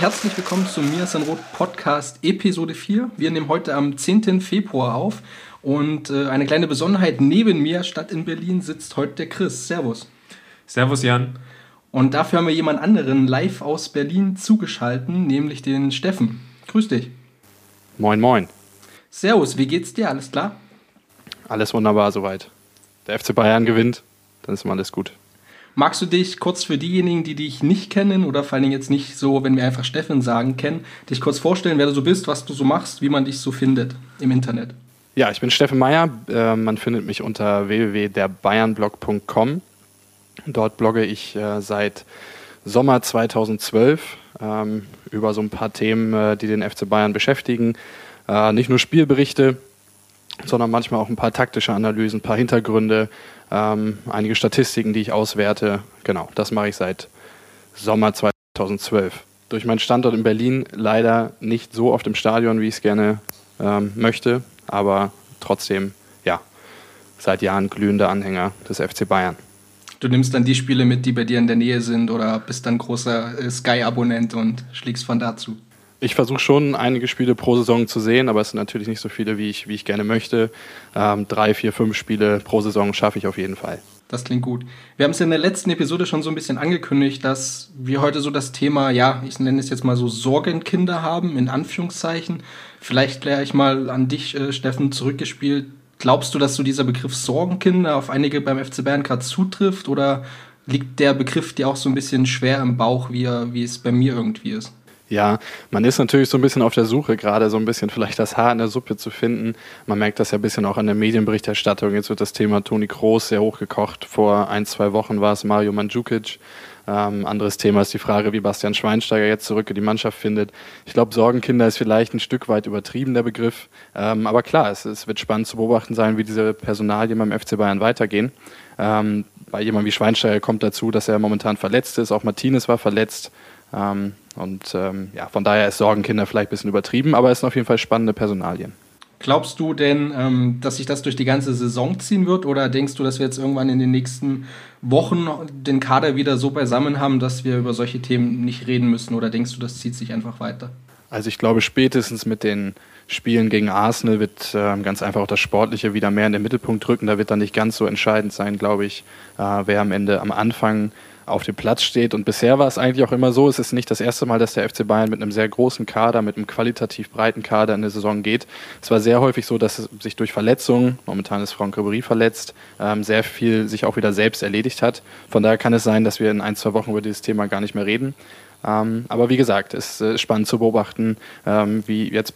Und herzlich willkommen zum Mir ist ein Rot Podcast Episode 4. Wir nehmen heute am 10. Februar auf und äh, eine kleine Besonderheit, neben mir, statt in Berlin, sitzt heute der Chris. Servus. Servus Jan. Und dafür haben wir jemand anderen live aus Berlin zugeschalten, nämlich den Steffen. Grüß dich. Moin, moin. Servus, wie geht's dir? Alles klar? Alles wunderbar soweit. Der FC Bayern gewinnt, dann ist immer alles gut. Magst du dich kurz für diejenigen, die dich nicht kennen oder vor allen Dingen jetzt nicht so, wenn wir einfach Steffen sagen, kennen, dich kurz vorstellen, wer du so bist, was du so machst, wie man dich so findet im Internet? Ja, ich bin Steffen Meyer. Äh, man findet mich unter www.derbayernblog.com. Dort blogge ich äh, seit Sommer 2012 ähm, über so ein paar Themen, äh, die den FC Bayern beschäftigen. Äh, nicht nur Spielberichte, sondern manchmal auch ein paar taktische Analysen, ein paar Hintergründe, ähm, einige Statistiken, die ich auswerte. Genau, das mache ich seit Sommer 2012. Durch meinen Standort in Berlin leider nicht so oft im Stadion, wie ich es gerne ähm, möchte, aber trotzdem, ja, seit Jahren glühender Anhänger des FC Bayern. Du nimmst dann die Spiele mit, die bei dir in der Nähe sind oder bist dann großer äh, Sky-Abonnent und schlägst von dazu? Ich versuche schon einige Spiele pro Saison zu sehen, aber es sind natürlich nicht so viele, wie ich, wie ich gerne möchte. Ähm, drei, vier, fünf Spiele pro Saison schaffe ich auf jeden Fall. Das klingt gut. Wir haben es in der letzten Episode schon so ein bisschen angekündigt, dass wir heute so das Thema, ja, ich nenne es jetzt mal so Sorgenkinder haben, in Anführungszeichen. Vielleicht gleich mal an dich, äh, Steffen, zurückgespielt. Glaubst du, dass so dieser Begriff Sorgenkinder auf einige beim FC Bayern gerade zutrifft oder liegt der Begriff dir auch so ein bisschen schwer im Bauch, wie, er, wie es bei mir irgendwie ist? Ja, man ist natürlich so ein bisschen auf der Suche, gerade so ein bisschen vielleicht das Haar in der Suppe zu finden. Man merkt das ja ein bisschen auch an der Medienberichterstattung. Jetzt wird das Thema Toni Kroos sehr hochgekocht. Vor ein, zwei Wochen war es Mario Mandzukic. Ähm, anderes Thema ist die Frage, wie Bastian Schweinsteiger jetzt zurück in die Mannschaft findet. Ich glaube, Sorgenkinder ist vielleicht ein Stück weit übertrieben, der Begriff. Ähm, aber klar, es, es, wird spannend zu beobachten sein, wie diese Personalien beim FC Bayern weitergehen. Ähm, bei jemandem wie Schweinsteiger kommt dazu, dass er momentan verletzt ist. Auch Martinez war verletzt. Ähm, und ähm, ja, von daher ist Sorgenkinder vielleicht ein bisschen übertrieben, aber es sind auf jeden Fall spannende Personalien. Glaubst du denn, ähm, dass sich das durch die ganze Saison ziehen wird oder denkst du, dass wir jetzt irgendwann in den nächsten Wochen den Kader wieder so beisammen haben, dass wir über solche Themen nicht reden müssen oder denkst du, das zieht sich einfach weiter? Also ich glaube, spätestens mit den Spielen gegen Arsenal wird äh, ganz einfach auch das Sportliche wieder mehr in den Mittelpunkt rücken. Da wird dann nicht ganz so entscheidend sein, glaube ich, äh, wer am Ende am Anfang auf dem Platz steht. Und bisher war es eigentlich auch immer so, es ist nicht das erste Mal, dass der FC Bayern mit einem sehr großen Kader, mit einem qualitativ breiten Kader in der Saison geht. Es war sehr häufig so, dass es sich durch Verletzungen, momentan ist Franck Ribéry verletzt, ähm, sehr viel sich auch wieder selbst erledigt hat. Von daher kann es sein, dass wir in ein, zwei Wochen über dieses Thema gar nicht mehr reden. Ähm, aber wie gesagt, es ist äh, spannend zu beobachten, ähm, wie jetzt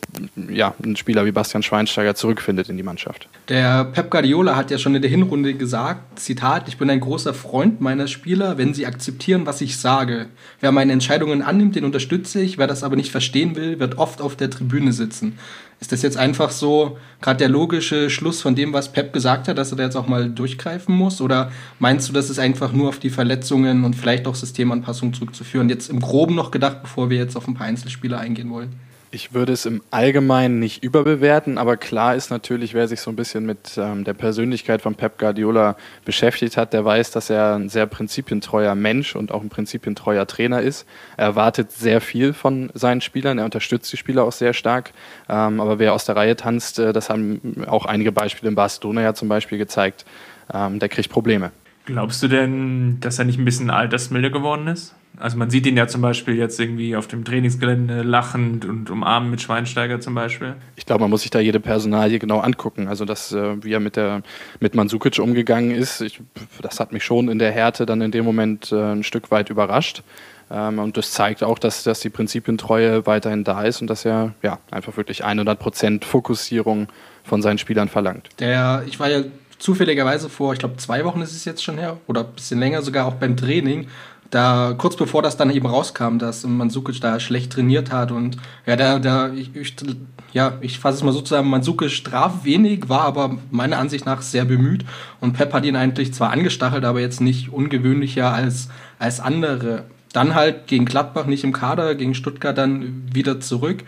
ja, ein Spieler wie Bastian Schweinsteiger zurückfindet in die Mannschaft. Der Pep Guardiola hat ja schon in der Hinrunde gesagt, Zitat, ich bin ein großer Freund meiner Spieler, wenn sie akzeptieren, was ich sage. Wer meine Entscheidungen annimmt, den unterstütze ich, wer das aber nicht verstehen will, wird oft auf der Tribüne sitzen. Ist das jetzt einfach so gerade der logische Schluss von dem, was Pep gesagt hat, dass er da jetzt auch mal durchgreifen muss? Oder meinst du, das ist einfach nur auf die Verletzungen und vielleicht auch Systemanpassungen zurückzuführen? Jetzt im Groben noch gedacht, bevor wir jetzt auf ein paar Einzelspieler eingehen wollen. Ich würde es im Allgemeinen nicht überbewerten, aber klar ist natürlich, wer sich so ein bisschen mit ähm, der Persönlichkeit von Pep Guardiola beschäftigt hat, der weiß, dass er ein sehr prinzipientreuer Mensch und auch ein prinzipientreuer Trainer ist. Er erwartet sehr viel von seinen Spielern, er unterstützt die Spieler auch sehr stark. Ähm, aber wer aus der Reihe tanzt, äh, das haben auch einige Beispiele in Barcelona ja zum Beispiel gezeigt, ähm, der kriegt Probleme. Glaubst du denn, dass er nicht ein bisschen altersmilder geworden ist? Also man sieht ihn ja zum Beispiel jetzt irgendwie auf dem Trainingsgelände lachend und umarmen mit Schweinsteiger zum Beispiel. Ich glaube, man muss sich da jede Personalie genau angucken. Also das, äh, wie er mit der mit Mansukic umgegangen ist, ich, das hat mich schon in der Härte dann in dem Moment äh, ein Stück weit überrascht. Ähm, und das zeigt auch, dass, dass die Prinzipientreue weiterhin da ist und dass er ja, einfach wirklich 100% Fokussierung von seinen Spielern verlangt. Der, ich war ja zufälligerweise vor, ich glaube, zwei Wochen ist es jetzt schon her, oder ein bisschen länger sogar auch beim Training da kurz bevor das dann eben rauskam, dass Mansukic da schlecht trainiert hat und ja, da, da ich, ich, ja, ich fasse es mal so zusammen, Mansukic traf wenig, war aber meiner Ansicht nach sehr bemüht und Pep hat ihn eigentlich zwar angestachelt, aber jetzt nicht ungewöhnlicher als, als andere. Dann halt gegen Gladbach nicht im Kader, gegen Stuttgart dann wieder zurück.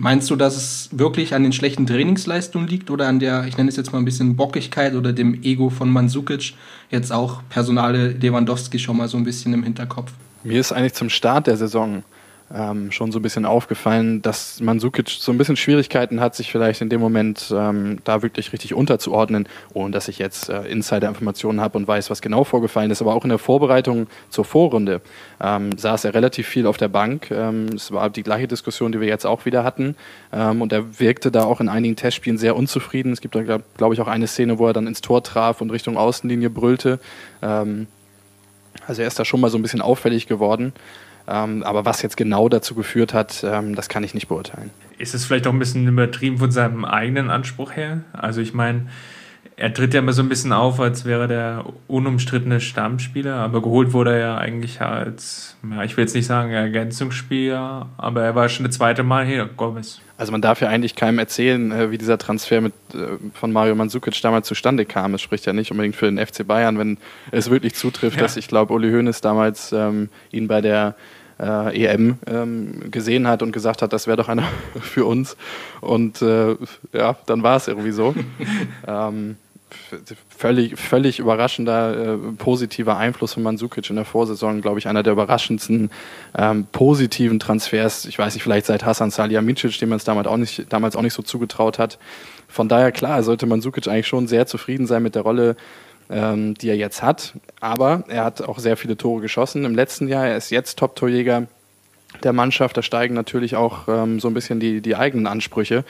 Meinst du, dass es wirklich an den schlechten Trainingsleistungen liegt oder an der, ich nenne es jetzt mal ein bisschen Bockigkeit oder dem Ego von Mansukic, jetzt auch Personale Lewandowski schon mal so ein bisschen im Hinterkopf? Mir ist eigentlich zum Start der Saison ähm, schon so ein bisschen aufgefallen, dass Mansukic so ein bisschen Schwierigkeiten hat, sich vielleicht in dem Moment ähm, da wirklich richtig unterzuordnen, ohne dass ich jetzt äh, Insider-Informationen habe und weiß, was genau vorgefallen ist. Aber auch in der Vorbereitung zur Vorrunde ähm, saß er relativ viel auf der Bank. Ähm, es war die gleiche Diskussion, die wir jetzt auch wieder hatten. Ähm, und er wirkte da auch in einigen Testspielen sehr unzufrieden. Es gibt da, glaube glaub ich, auch eine Szene, wo er dann ins Tor traf und Richtung Außenlinie brüllte. Ähm, also er ist da schon mal so ein bisschen auffällig geworden. Ähm, aber was jetzt genau dazu geführt hat, ähm, das kann ich nicht beurteilen. Ist es vielleicht auch ein bisschen übertrieben von seinem eigenen Anspruch her? Also ich meine, er tritt ja immer so ein bisschen auf, als wäre der unumstrittene Stammspieler, aber geholt wurde er ja eigentlich als, ja, ich will jetzt nicht sagen Ergänzungsspieler, aber er war schon das zweite Mal hier, Gomez. Also man darf ja eigentlich keinem erzählen, äh, wie dieser Transfer mit, äh, von Mario Mandzukic damals zustande kam. Es spricht ja nicht unbedingt für den FC Bayern, wenn es wirklich zutrifft, ja. dass ich glaube, Uli Hoeneß damals ähm, ihn bei der äh, EM ähm, gesehen hat und gesagt hat, das wäre doch einer für uns. Und äh, ja, dann war es irgendwie so. ähm, völlig, völlig überraschender äh, positiver Einfluss von Mandzukic in der Vorsaison, glaube ich, einer der überraschendsten ähm, positiven Transfers. Ich weiß nicht, vielleicht seit Hasan Salihamidzic, dem man es damals auch, nicht, damals auch nicht so zugetraut hat. Von daher, klar, sollte Mandzukic eigentlich schon sehr zufrieden sein mit der Rolle, ähm, die er jetzt hat. Aber er hat auch sehr viele Tore geschossen im letzten Jahr. Er ist jetzt Top-Torjäger der Mannschaft. Da steigen natürlich auch ähm, so ein bisschen die, die eigenen Ansprüche.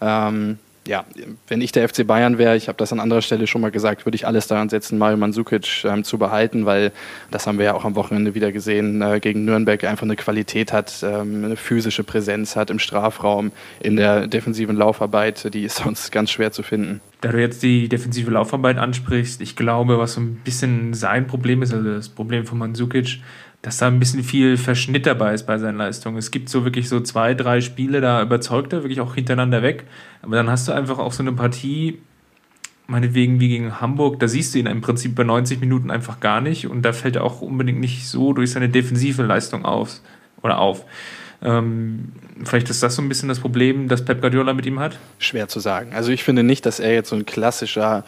Ähm, ja, wenn ich der FC Bayern wäre, ich habe das an anderer Stelle schon mal gesagt, würde ich alles daran setzen, Mario Mandzukic ähm, zu behalten, weil das haben wir ja auch am Wochenende wieder gesehen, äh, gegen Nürnberg einfach eine Qualität hat, ähm, eine physische Präsenz hat im Strafraum, in der defensiven Laufarbeit, die ist sonst ganz schwer zu finden. Da du jetzt die defensive Laufarbeit ansprichst, ich glaube, was so ein bisschen sein Problem ist, also das Problem von Mandzukic, dass da ein bisschen viel Verschnitt dabei ist bei seinen Leistungen. Es gibt so wirklich so zwei, drei Spiele, da überzeugt er wirklich auch hintereinander weg. Aber dann hast du einfach auch so eine Partie, meinetwegen wie gegen Hamburg, da siehst du ihn im Prinzip bei 90 Minuten einfach gar nicht und da fällt er auch unbedingt nicht so durch seine defensive Leistung auf. Oder auf. Ähm, vielleicht ist das so ein bisschen das Problem, das Pep Guardiola mit ihm hat? Schwer zu sagen. Also ich finde nicht, dass er jetzt so ein klassischer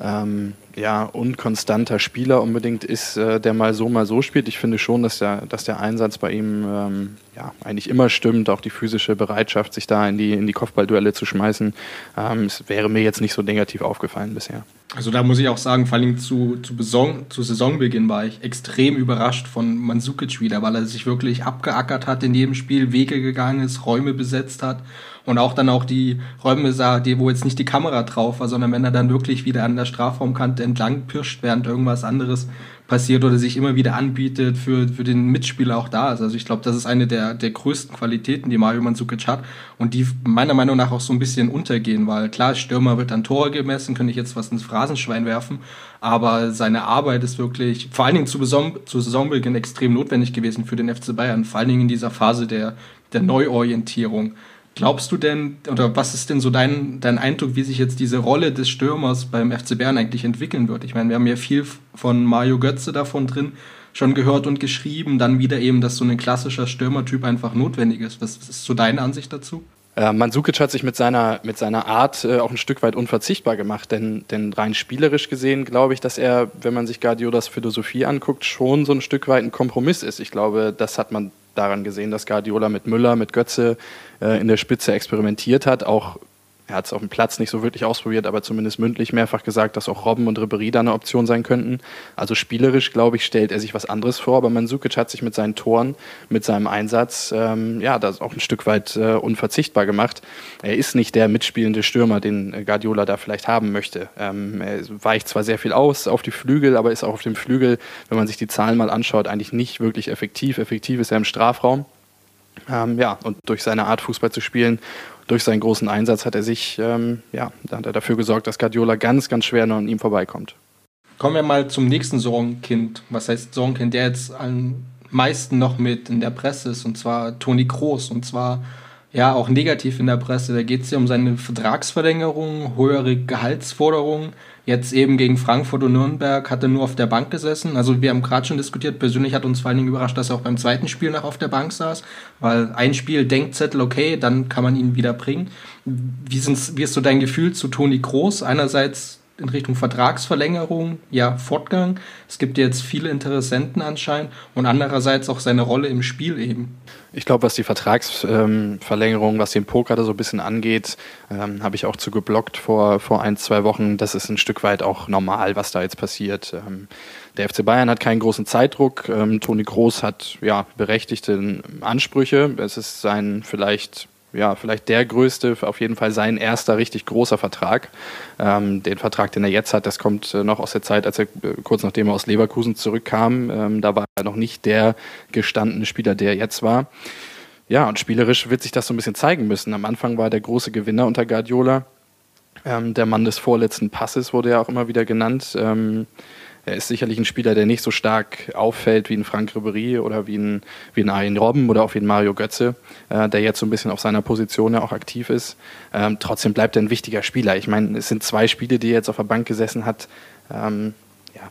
ähm, ja, unkonstanter Spieler unbedingt ist, äh, der mal so, mal so spielt. Ich finde schon, dass der, dass der Einsatz bei ihm ähm, ja, eigentlich immer stimmt, auch die physische Bereitschaft, sich da in die, in die Kopfballduelle zu schmeißen. Ähm, es wäre mir jetzt nicht so negativ aufgefallen bisher. Also da muss ich auch sagen, vor allem zu, zu, Beson, zu Saisonbeginn war ich extrem überrascht von Mansukic wieder, weil er sich wirklich abgeackert hat in jedem Spiel, Wege gegangen ist, Räume besetzt hat und auch dann auch die Räume sah, die, wo jetzt nicht die Kamera drauf war, sondern wenn er dann wirklich wieder an der Strafraumkante entlang pirscht, während irgendwas anderes passiert oder sich immer wieder anbietet für, für den Mitspieler auch da ist. Also ich glaube, das ist eine der, der größten Qualitäten, die Mario Mandzukic hat und die meiner Meinung nach auch so ein bisschen untergehen, weil klar, Stürmer wird an Tore gemessen, könnte ich jetzt was ins Phrasenschwein werfen, aber seine Arbeit ist wirklich, vor allen Dingen zu, Saison, zu Saisonbeginn extrem notwendig gewesen für den FC Bayern, vor allen Dingen in dieser Phase der, der Neuorientierung. Glaubst du denn, oder was ist denn so dein, dein Eindruck, wie sich jetzt diese Rolle des Stürmers beim FC Bayern eigentlich entwickeln wird? Ich meine, wir haben ja viel von Mario Götze davon drin schon gehört und geschrieben, dann wieder eben, dass so ein klassischer Stürmertyp einfach notwendig ist. Was ist so deine Ansicht dazu? Äh, Mandzukic hat sich mit seiner, mit seiner Art äh, auch ein Stück weit unverzichtbar gemacht, denn, denn rein spielerisch gesehen glaube ich, dass er, wenn man sich Guardiolas Philosophie anguckt, schon so ein Stück weit ein Kompromiss ist. Ich glaube, das hat man daran gesehen, dass Guardiola mit Müller, mit Götze äh, in der Spitze experimentiert hat, auch er hat es auf dem Platz nicht so wirklich ausprobiert, aber zumindest mündlich mehrfach gesagt, dass auch Robben und Ribéry da eine Option sein könnten. Also spielerisch, glaube ich, stellt er sich was anderes vor, aber Mandzukic hat sich mit seinen Toren, mit seinem Einsatz, ähm, ja, das auch ein Stück weit äh, unverzichtbar gemacht. Er ist nicht der mitspielende Stürmer, den Guardiola da vielleicht haben möchte. Ähm, er weicht zwar sehr viel aus auf die Flügel, aber ist auch auf dem Flügel, wenn man sich die Zahlen mal anschaut, eigentlich nicht wirklich effektiv. Effektiv ist er im Strafraum. Ähm, ja, und durch seine Art, Fußball zu spielen, durch seinen großen Einsatz hat er sich ähm, ja, dafür gesorgt, dass Guardiola ganz, ganz schwer noch an ihm vorbeikommt. Kommen wir mal zum nächsten Sorgenkind. Was heißt Sorgenkind? Der jetzt an, meisten noch mit in der Presse ist, und zwar Toni Kroos. Und zwar ja auch negativ in der Presse. Da geht es ja um seine Vertragsverlängerung, höhere Gehaltsforderungen. Jetzt eben gegen Frankfurt und Nürnberg hat er nur auf der Bank gesessen. Also wir haben gerade schon diskutiert, persönlich hat uns vor allen Dingen überrascht, dass er auch beim zweiten Spiel noch auf der Bank saß, weil ein Spiel Denkzettel, okay, dann kann man ihn wieder bringen. Wie, wie ist so dein Gefühl zu Toni Groß? Einerseits in Richtung Vertragsverlängerung, ja, Fortgang. Es gibt jetzt viele Interessenten anscheinend und andererseits auch seine Rolle im Spiel eben. Ich glaube, was die Vertragsverlängerung, ähm, was den Poker da so ein bisschen angeht, ähm, habe ich auch zu geblockt vor, vor ein, zwei Wochen. Das ist ein Stück weit auch normal, was da jetzt passiert. Ähm, der FC Bayern hat keinen großen Zeitdruck. Ähm, Toni Groß hat ja berechtigte Ansprüche. Es ist sein vielleicht ja, vielleicht der größte, auf jeden Fall sein erster richtig großer Vertrag. Ähm, den Vertrag, den er jetzt hat, das kommt äh, noch aus der Zeit, als er äh, kurz nachdem er aus Leverkusen zurückkam. Ähm, da war er noch nicht der gestandene Spieler, der er jetzt war. Ja, und spielerisch wird sich das so ein bisschen zeigen müssen. Am Anfang war er der große Gewinner unter Guardiola. Ähm, der Mann des vorletzten Passes wurde ja auch immer wieder genannt. Ähm, er ist sicherlich ein Spieler, der nicht so stark auffällt wie ein Frank Ribery oder wie ein, wie ein Arjen Robben oder auch wie ein Mario Götze, äh, der jetzt so ein bisschen auf seiner Position ja auch aktiv ist. Ähm, trotzdem bleibt er ein wichtiger Spieler. Ich meine, es sind zwei Spiele, die er jetzt auf der Bank gesessen hat. Ähm, ja,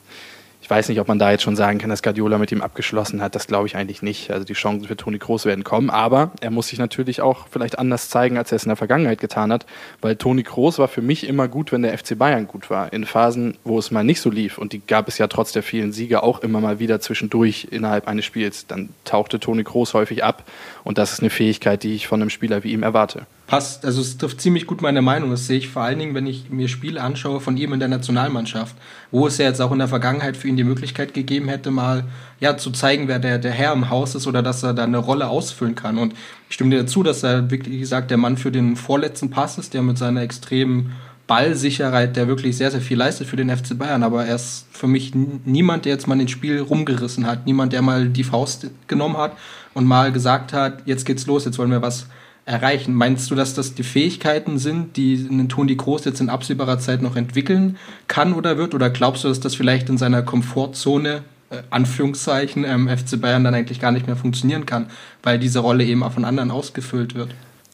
weiß nicht, ob man da jetzt schon sagen kann, dass Guardiola mit ihm abgeschlossen hat. Das glaube ich eigentlich nicht. Also die Chancen für Toni Kroos werden kommen. Aber er muss sich natürlich auch vielleicht anders zeigen, als er es in der Vergangenheit getan hat. Weil Toni Kroos war für mich immer gut, wenn der FC Bayern gut war. In Phasen, wo es mal nicht so lief. Und die gab es ja trotz der vielen Siege auch immer mal wieder zwischendurch innerhalb eines Spiels. Dann tauchte Toni Kroos häufig ab. Und das ist eine Fähigkeit, die ich von einem Spieler wie ihm erwarte passt, also es trifft ziemlich gut meine Meinung. Das sehe ich vor allen Dingen, wenn ich mir Spiele anschaue von ihm in der Nationalmannschaft, wo es ja jetzt auch in der Vergangenheit für ihn die Möglichkeit gegeben hätte, mal ja, zu zeigen, wer der, der Herr im Haus ist oder dass er da eine Rolle ausfüllen kann. Und ich stimme dir dazu, dass er wirklich, wie gesagt, der Mann für den vorletzten Pass ist, der mit seiner extremen Ballsicherheit, der wirklich sehr, sehr viel leistet für den FC Bayern. Aber er ist für mich niemand, der jetzt mal ins Spiel rumgerissen hat. Niemand, der mal die Faust genommen hat und mal gesagt hat, jetzt geht's los, jetzt wollen wir was erreichen. Meinst du, dass das die Fähigkeiten sind, die ein Toni Kroos jetzt in absehbarer Zeit noch entwickeln kann oder wird? Oder glaubst du, dass das vielleicht in seiner Komfortzone, äh, Anführungszeichen, ähm, FC Bayern dann eigentlich gar nicht mehr funktionieren kann, weil diese Rolle eben auch von anderen ausgefüllt wird?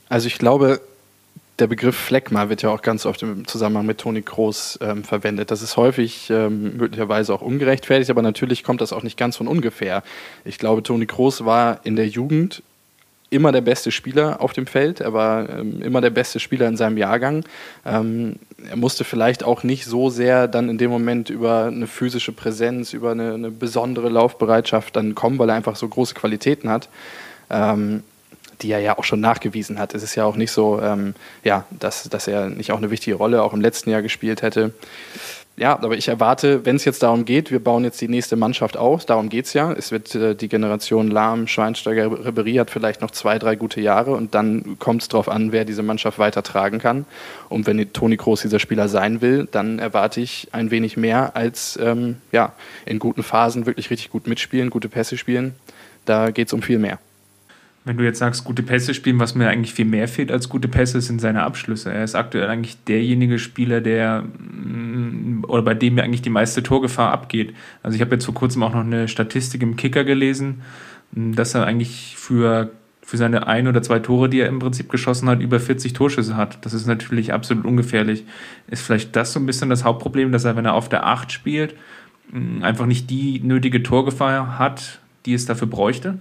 Also ich glaube, der Begriff Fleckma wird ja auch ganz oft im Zusammenhang mit Toni Kroos ähm, verwendet. Das ist häufig ähm, möglicherweise auch ungerechtfertigt, aber natürlich kommt das auch nicht ganz von ungefähr. Ich glaube, Toni Kroos war in der Jugend immer der beste Spieler auf dem Feld. Er war ähm, immer der beste Spieler in seinem Jahrgang. Ähm, er musste vielleicht auch nicht so sehr dann in dem Moment über eine physische Präsenz, über eine, eine besondere Laufbereitschaft dann kommen, weil er einfach so große Qualitäten hat. Ähm, die er ja auch schon nachgewiesen hat. Es ist ja auch nicht so, ähm, ja, dass, dass er nicht auch eine wichtige Rolle auch im letzten Jahr gespielt hätte ja, aber ich erwarte, wenn es jetzt darum geht, wir bauen jetzt die nächste Mannschaft aus, darum geht es ja. Es wird äh, die Generation Lahm, Schweinsteiger, Ribery hat vielleicht noch zwei, drei gute Jahre und dann kommt es darauf an, wer diese Mannschaft weitertragen kann. Und wenn Toni Kroos dieser Spieler sein will, dann erwarte ich ein wenig mehr als ähm, ja, in guten Phasen wirklich richtig gut mitspielen, gute Pässe spielen. Da geht es um viel mehr. Wenn du jetzt sagst, gute Pässe spielen, was mir eigentlich viel mehr fehlt als gute Pässe, sind seine Abschlüsse. Er ist aktuell eigentlich derjenige Spieler, der mm, oder bei dem mir eigentlich die meiste Torgefahr abgeht. Also ich habe jetzt vor kurzem auch noch eine Statistik im Kicker gelesen, mm, dass er eigentlich für, für seine ein oder zwei Tore, die er im Prinzip geschossen hat, über 40 Torschüsse hat. Das ist natürlich absolut ungefährlich. Ist vielleicht das so ein bisschen das Hauptproblem, dass er, wenn er auf der 8 spielt, mm, einfach nicht die nötige Torgefahr hat, die es dafür bräuchte?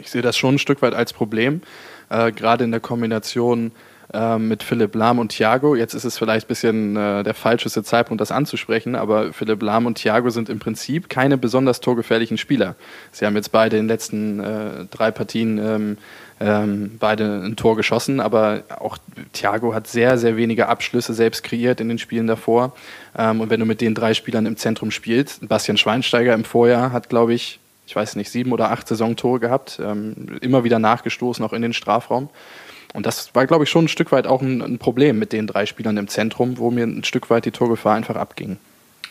Ich sehe das schon ein Stück weit als Problem, äh, gerade in der Kombination äh, mit Philipp Lahm und Thiago. Jetzt ist es vielleicht ein bisschen äh, der falscheste Zeitpunkt, das anzusprechen, aber Philipp Lahm und Thiago sind im Prinzip keine besonders torgefährlichen Spieler. Sie haben jetzt beide in den letzten äh, drei Partien ähm, ähm, beide ein Tor geschossen, aber auch Thiago hat sehr, sehr wenige Abschlüsse selbst kreiert in den Spielen davor. Ähm, und wenn du mit den drei Spielern im Zentrum spielst, Bastian Schweinsteiger im Vorjahr hat, glaube ich, ich weiß nicht, sieben oder acht Saisontore gehabt, ähm, immer wieder nachgestoßen, auch in den Strafraum. Und das war, glaube ich, schon ein Stück weit auch ein, ein, Problem mit den drei Spielern im Zentrum, wo mir ein Stück weit die Torgefahr einfach abging.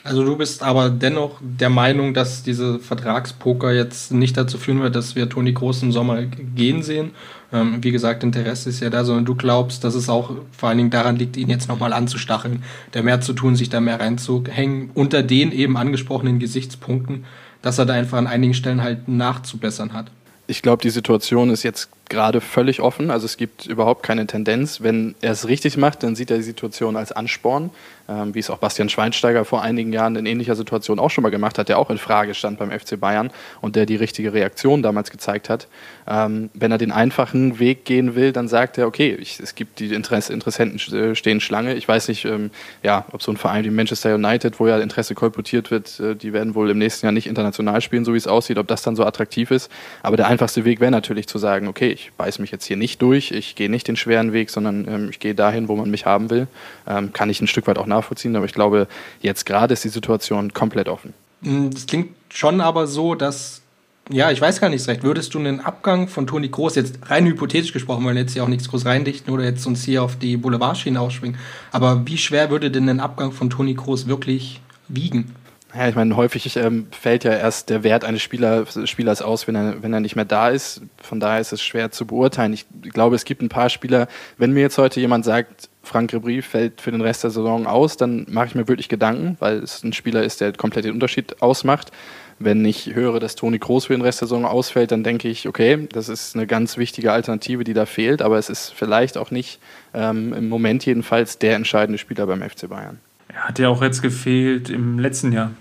Also du bist aber dennoch der Meinung, dass diese Vertragspoker jetzt nicht dazu führen wird, dass wir Toni Groß im Sommer gehen sehen. Ähm, wie gesagt, Interesse ist ja da, sondern du glaubst, dass es auch vor allen Dingen daran liegt, ihn jetzt nochmal anzustacheln, da mehr zu tun, sich da mehr reinzuhängen, unter den eben angesprochenen Gesichtspunkten, dass er da einfach an einigen Stellen halt nachzubessern hat. Ich glaube, die Situation ist jetzt gerade völlig offen. Also es gibt überhaupt keine Tendenz. Wenn er es richtig macht, dann sieht er die Situation als Ansporn, ähm, wie es auch Bastian Schweinsteiger vor einigen Jahren in ähnlicher Situation auch schon mal gemacht hat, der auch in Frage stand beim FC Bayern und der die richtige Reaktion damals gezeigt hat. Ähm, wenn er den einfachen Weg gehen will, dann sagt er, okay, ich, es gibt die Interesse, Interessenten äh, stehen Schlange. Ich weiß nicht, ähm, ja, ob so ein Verein wie Manchester United, wo ja Interesse kolportiert wird, äh, die werden wohl im nächsten Jahr nicht international spielen, so wie es aussieht, ob das dann so attraktiv ist. Aber der einfachste Weg wäre natürlich zu sagen, okay, ich beiß mich jetzt hier nicht durch, ich gehe nicht den schweren Weg, sondern ähm, ich gehe dahin, wo man mich haben will. Ähm, kann ich ein Stück weit auch nachvollziehen, aber ich glaube, jetzt gerade ist die Situation komplett offen. Mm, das klingt schon aber so, dass, ja, ich weiß gar nicht recht, würdest du einen Abgang von Toni Groß, jetzt rein hypothetisch gesprochen, weil jetzt hier auch nichts groß reindichten oder jetzt uns hier auf die Boulevardschiene ausschwingen, aber wie schwer würde denn ein Abgang von Toni Groß wirklich wiegen? Ja, ich meine, häufig ähm, fällt ja erst der Wert eines Spieler, Spielers aus, wenn er, wenn er nicht mehr da ist. Von daher ist es schwer zu beurteilen. Ich glaube, es gibt ein paar Spieler, wenn mir jetzt heute jemand sagt, Frank Ribéry fällt für den Rest der Saison aus, dann mache ich mir wirklich Gedanken, weil es ein Spieler ist, der komplett den Unterschied ausmacht. Wenn ich höre, dass Toni Kroos für den Rest der Saison ausfällt, dann denke ich, okay, das ist eine ganz wichtige Alternative, die da fehlt, aber es ist vielleicht auch nicht ähm, im Moment jedenfalls der entscheidende Spieler beim FC Bayern. Er hat ja auch jetzt gefehlt im letzten Jahr,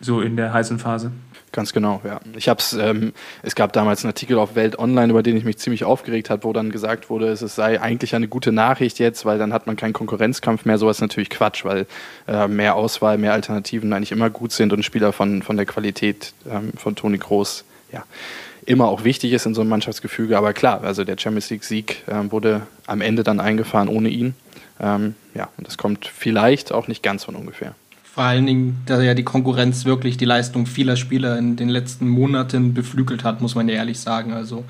so in der heißen Phase. Ganz genau, ja. Ich hab's, ähm, es gab damals einen Artikel auf Welt Online, über den ich mich ziemlich aufgeregt habe, wo dann gesagt wurde, es sei eigentlich eine gute Nachricht jetzt, weil dann hat man keinen Konkurrenzkampf mehr. Sowas ist natürlich Quatsch, weil äh, mehr Auswahl, mehr Alternativen eigentlich immer gut sind und Spieler von, von der Qualität ähm, von Toni Groß, ja, immer auch wichtig ist in so einem Mannschaftsgefüge. Aber klar, also der Champions League-Sieg äh, wurde am Ende dann eingefahren ohne ihn. Ähm, ja, und das kommt vielleicht auch nicht ganz von ungefähr. Vor allen Dingen, da ja die Konkurrenz wirklich die Leistung vieler Spieler in den letzten Monaten beflügelt hat, muss man ja ehrlich sagen. Also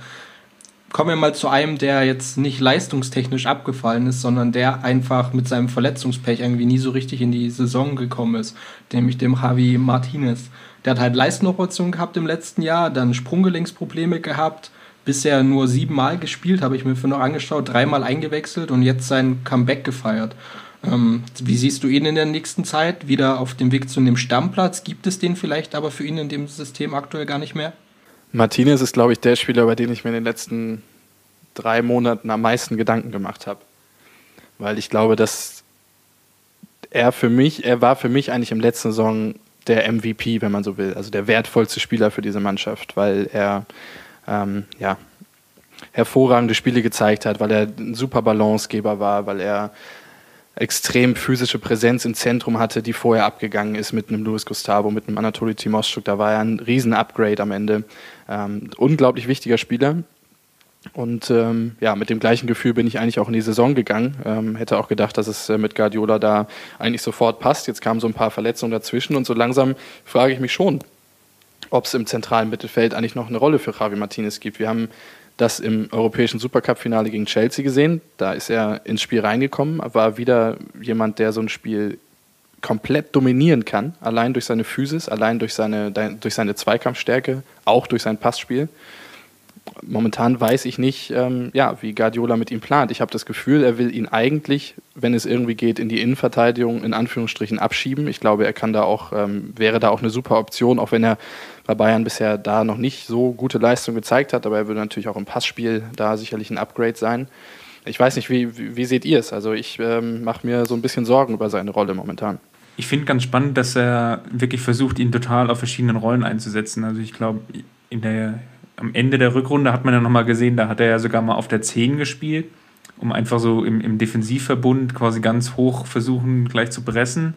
kommen wir mal zu einem, der jetzt nicht leistungstechnisch abgefallen ist, sondern der einfach mit seinem Verletzungspech irgendwie nie so richtig in die Saison gekommen ist, nämlich dem Javi Martinez. Der hat halt Leistenoperationen gehabt im letzten Jahr, dann Sprunggelenksprobleme gehabt, bisher nur siebenmal gespielt, habe ich mir für noch angeschaut, dreimal eingewechselt und jetzt sein Comeback gefeiert. Ähm, wie siehst du ihn in der nächsten Zeit? Wieder auf dem Weg zu einem Stammplatz? Gibt es den vielleicht aber für ihn in dem System aktuell gar nicht mehr? Martinez ist, glaube ich, der Spieler, bei dem ich mir in den letzten drei Monaten am meisten Gedanken gemacht habe. Weil ich glaube, dass er für mich, er war für mich eigentlich im letzten Saison der MVP, wenn man so will, also der wertvollste Spieler für diese Mannschaft, weil er ähm, ja, hervorragende Spiele gezeigt hat, weil er ein super Balancegeber war, weil er extrem physische Präsenz im Zentrum hatte, die vorher abgegangen ist mit einem Luis Gustavo, mit einem Anatoli Timoschuk. Da war er ein Riesen-Upgrade am Ende. Ähm, unglaublich wichtiger Spieler. Und ähm, ja, mit dem gleichen Gefühl bin ich eigentlich auch in die Saison gegangen. Ähm, hätte auch gedacht, dass es äh, mit Guardiola da eigentlich sofort passt. Jetzt kamen so ein paar Verletzungen dazwischen und so langsam frage ich mich schon, ob es im zentralen Mittelfeld eigentlich noch eine Rolle für Javi Martinez gibt. Wir haben das im europäischen Supercup-Finale gegen Chelsea gesehen. Da ist er ins Spiel reingekommen, war wieder jemand, der so ein Spiel komplett dominieren kann, allein durch seine Physis, allein durch seine, durch seine Zweikampfstärke, auch durch sein Passspiel. Momentan weiß ich nicht, ähm, ja, wie Guardiola mit ihm plant. Ich habe das Gefühl, er will ihn eigentlich, wenn es irgendwie geht, in die Innenverteidigung in Anführungsstrichen abschieben. Ich glaube, er kann da auch, ähm, wäre da auch eine super Option, auch wenn er bei Bayern bisher da noch nicht so gute Leistung gezeigt hat, aber er würde natürlich auch im Passspiel da sicherlich ein Upgrade sein. Ich weiß nicht, wie, wie, wie seht ihr es? Also ich ähm, mache mir so ein bisschen Sorgen über seine Rolle momentan. Ich finde ganz spannend, dass er wirklich versucht, ihn total auf verschiedenen Rollen einzusetzen. Also ich glaube, am Ende der Rückrunde hat man ja nochmal gesehen, da hat er ja sogar mal auf der 10 gespielt, um einfach so im, im Defensivverbund quasi ganz hoch versuchen, gleich zu pressen.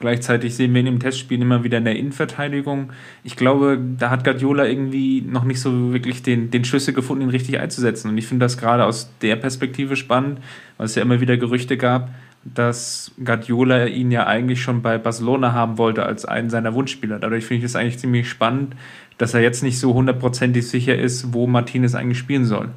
Gleichzeitig sehen wir ihn im Testspiel immer wieder in der Innenverteidigung. Ich glaube, da hat Guardiola irgendwie noch nicht so wirklich den, den Schlüssel gefunden, ihn richtig einzusetzen. Und ich finde das gerade aus der Perspektive spannend, weil es ja immer wieder Gerüchte gab, dass Guardiola ihn ja eigentlich schon bei Barcelona haben wollte als einen seiner Wunschspieler. Dadurch finde ich es eigentlich ziemlich spannend, dass er jetzt nicht so hundertprozentig sicher ist, wo Martinez eigentlich spielen soll.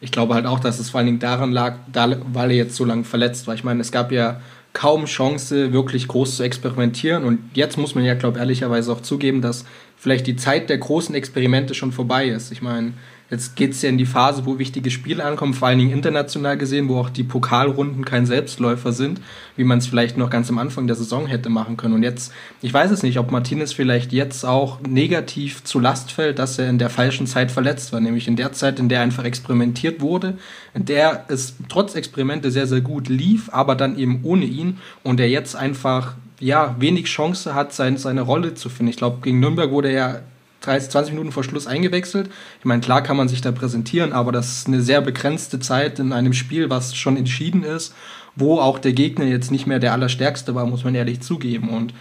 Ich glaube halt auch, dass es vor allen Dingen daran lag, weil er jetzt so lange verletzt war. Ich meine, es gab ja kaum Chance, wirklich groß zu experimentieren. Und jetzt muss man ja, glaube ich, ehrlicherweise auch zugeben, dass vielleicht die Zeit der großen Experimente schon vorbei ist. Ich meine, Jetzt geht es ja in die Phase, wo wichtige Spiele ankommen, vor allen Dingen international gesehen, wo auch die Pokalrunden kein Selbstläufer sind, wie man es vielleicht noch ganz am Anfang der Saison hätte machen können. Und jetzt, ich weiß es nicht, ob Martinez vielleicht jetzt auch negativ zu Last fällt, dass er in der falschen Zeit verletzt war, nämlich in der Zeit, in der einfach experimentiert wurde, in der es trotz Experimente sehr, sehr gut lief, aber dann eben ohne ihn und er jetzt einfach ja, wenig Chance hat, sein, seine Rolle zu finden. Ich glaube, gegen Nürnberg wurde er 30, 20 Minuten vor Schluss eingewechselt. Ich meine, klar kann man sich da präsentieren, aber das ist eine sehr begrenzte Zeit in einem Spiel, was schon entschieden ist, wo auch der Gegner jetzt nicht mehr der Allerstärkste war, muss man ehrlich zugeben. Und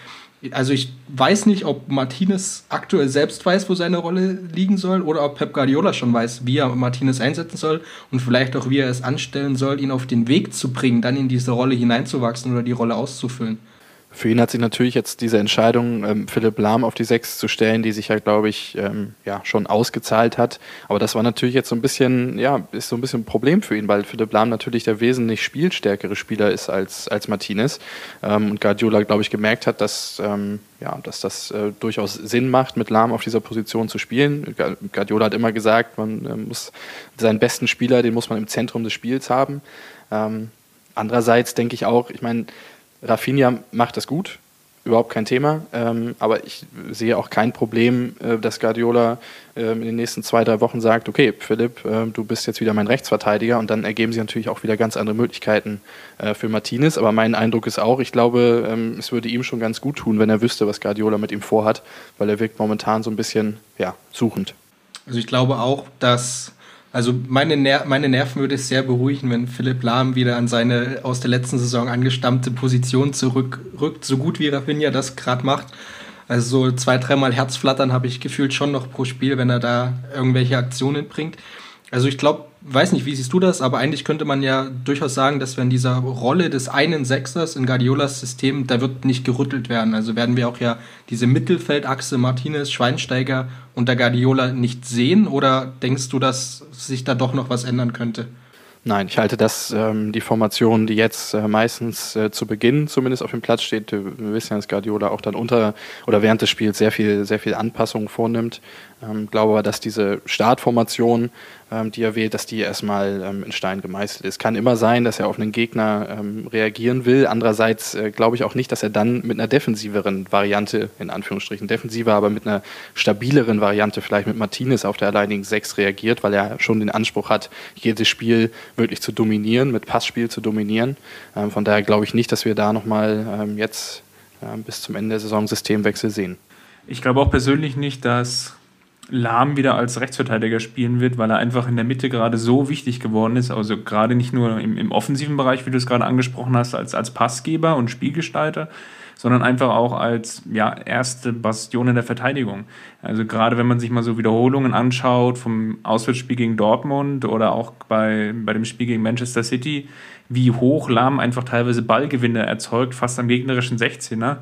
also ich weiß nicht, ob Martinez aktuell selbst weiß, wo seine Rolle liegen soll, oder ob Pep Guardiola schon weiß, wie er Martinez einsetzen soll und vielleicht auch, wie er es anstellen soll, ihn auf den Weg zu bringen, dann in diese Rolle hineinzuwachsen oder die Rolle auszufüllen. Für ihn hat sich natürlich jetzt diese Entscheidung, ähm, Philipp Lahm auf die Sechs zu stellen, die sich ja, glaube ich, ähm, ja, schon ausgezahlt hat. Aber das war natürlich jetzt so ein bisschen, ja, ist so ein bisschen ein Problem für ihn, weil Philipp Lahm natürlich der wesentlich spielstärkere Spieler ist als, als Martinez. Ähm, und Guardiola, glaube ich, gemerkt hat, dass, ähm, ja, dass das äh, durchaus Sinn macht, mit Lahm auf dieser Position zu spielen. Guardiola hat immer gesagt, man äh, muss seinen besten Spieler, den muss man im Zentrum des Spiels haben. Ähm, andererseits denke ich auch, ich meine, Rafinha macht das gut, überhaupt kein Thema. Ähm, aber ich sehe auch kein Problem, äh, dass Guardiola äh, in den nächsten zwei, drei Wochen sagt, okay, Philipp, äh, du bist jetzt wieder mein Rechtsverteidiger und dann ergeben sich natürlich auch wieder ganz andere Möglichkeiten äh, für Martinez. Aber mein Eindruck ist auch, ich glaube, ähm, es würde ihm schon ganz gut tun, wenn er wüsste, was Guardiola mit ihm vorhat, weil er wirkt momentan so ein bisschen ja, suchend. Also ich glaube auch, dass also meine, Ner meine Nerven würde es sehr beruhigen, wenn Philipp Lahm wieder an seine aus der letzten Saison angestammte Position zurückrückt, so gut wie Rafinha das gerade macht. Also so zwei, dreimal Herzflattern habe ich gefühlt schon noch pro Spiel, wenn er da irgendwelche Aktionen bringt. Also ich glaube, weiß nicht, wie siehst du das, aber eigentlich könnte man ja durchaus sagen, dass wir in dieser Rolle des einen Sechsers in Guardiolas System, da wird nicht gerüttelt werden. Also werden wir auch ja diese Mittelfeldachse Martinez, Schweinsteiger und der Guardiola nicht sehen oder denkst du, dass sich da doch noch was ändern könnte? Nein, ich halte das, ähm, die Formation, die jetzt äh, meistens äh, zu Beginn zumindest auf dem Platz steht, wir wissen ja, dass Guardiola auch dann unter oder während des Spiels sehr viel, sehr viel Anpassungen vornimmt. Ähm, glaube aber, dass diese Startformation, ähm, die er wählt, dass die erstmal ähm, in Stein gemeißelt ist. Kann immer sein, dass er auf einen Gegner ähm, reagieren will. Andererseits äh, glaube ich auch nicht, dass er dann mit einer defensiveren Variante, in Anführungsstrichen defensiver, aber mit einer stabileren Variante, vielleicht mit Martinez auf der alleinigen Sechs reagiert, weil er schon den Anspruch hat, jedes Spiel wirklich zu dominieren, mit Passspiel zu dominieren. Ähm, von daher glaube ich nicht, dass wir da nochmal ähm, jetzt äh, bis zum Ende der Saison Systemwechsel sehen. Ich glaube auch persönlich nicht, dass Lahm wieder als Rechtsverteidiger spielen wird, weil er einfach in der Mitte gerade so wichtig geworden ist. Also gerade nicht nur im, im offensiven Bereich, wie du es gerade angesprochen hast, als, als Passgeber und Spielgestalter, sondern einfach auch als ja, erste Bastion in der Verteidigung. Also gerade wenn man sich mal so Wiederholungen anschaut vom Auswärtsspiel gegen Dortmund oder auch bei, bei dem Spiel gegen Manchester City, wie hoch Lahm einfach teilweise Ballgewinne erzeugt, fast am gegnerischen 16er.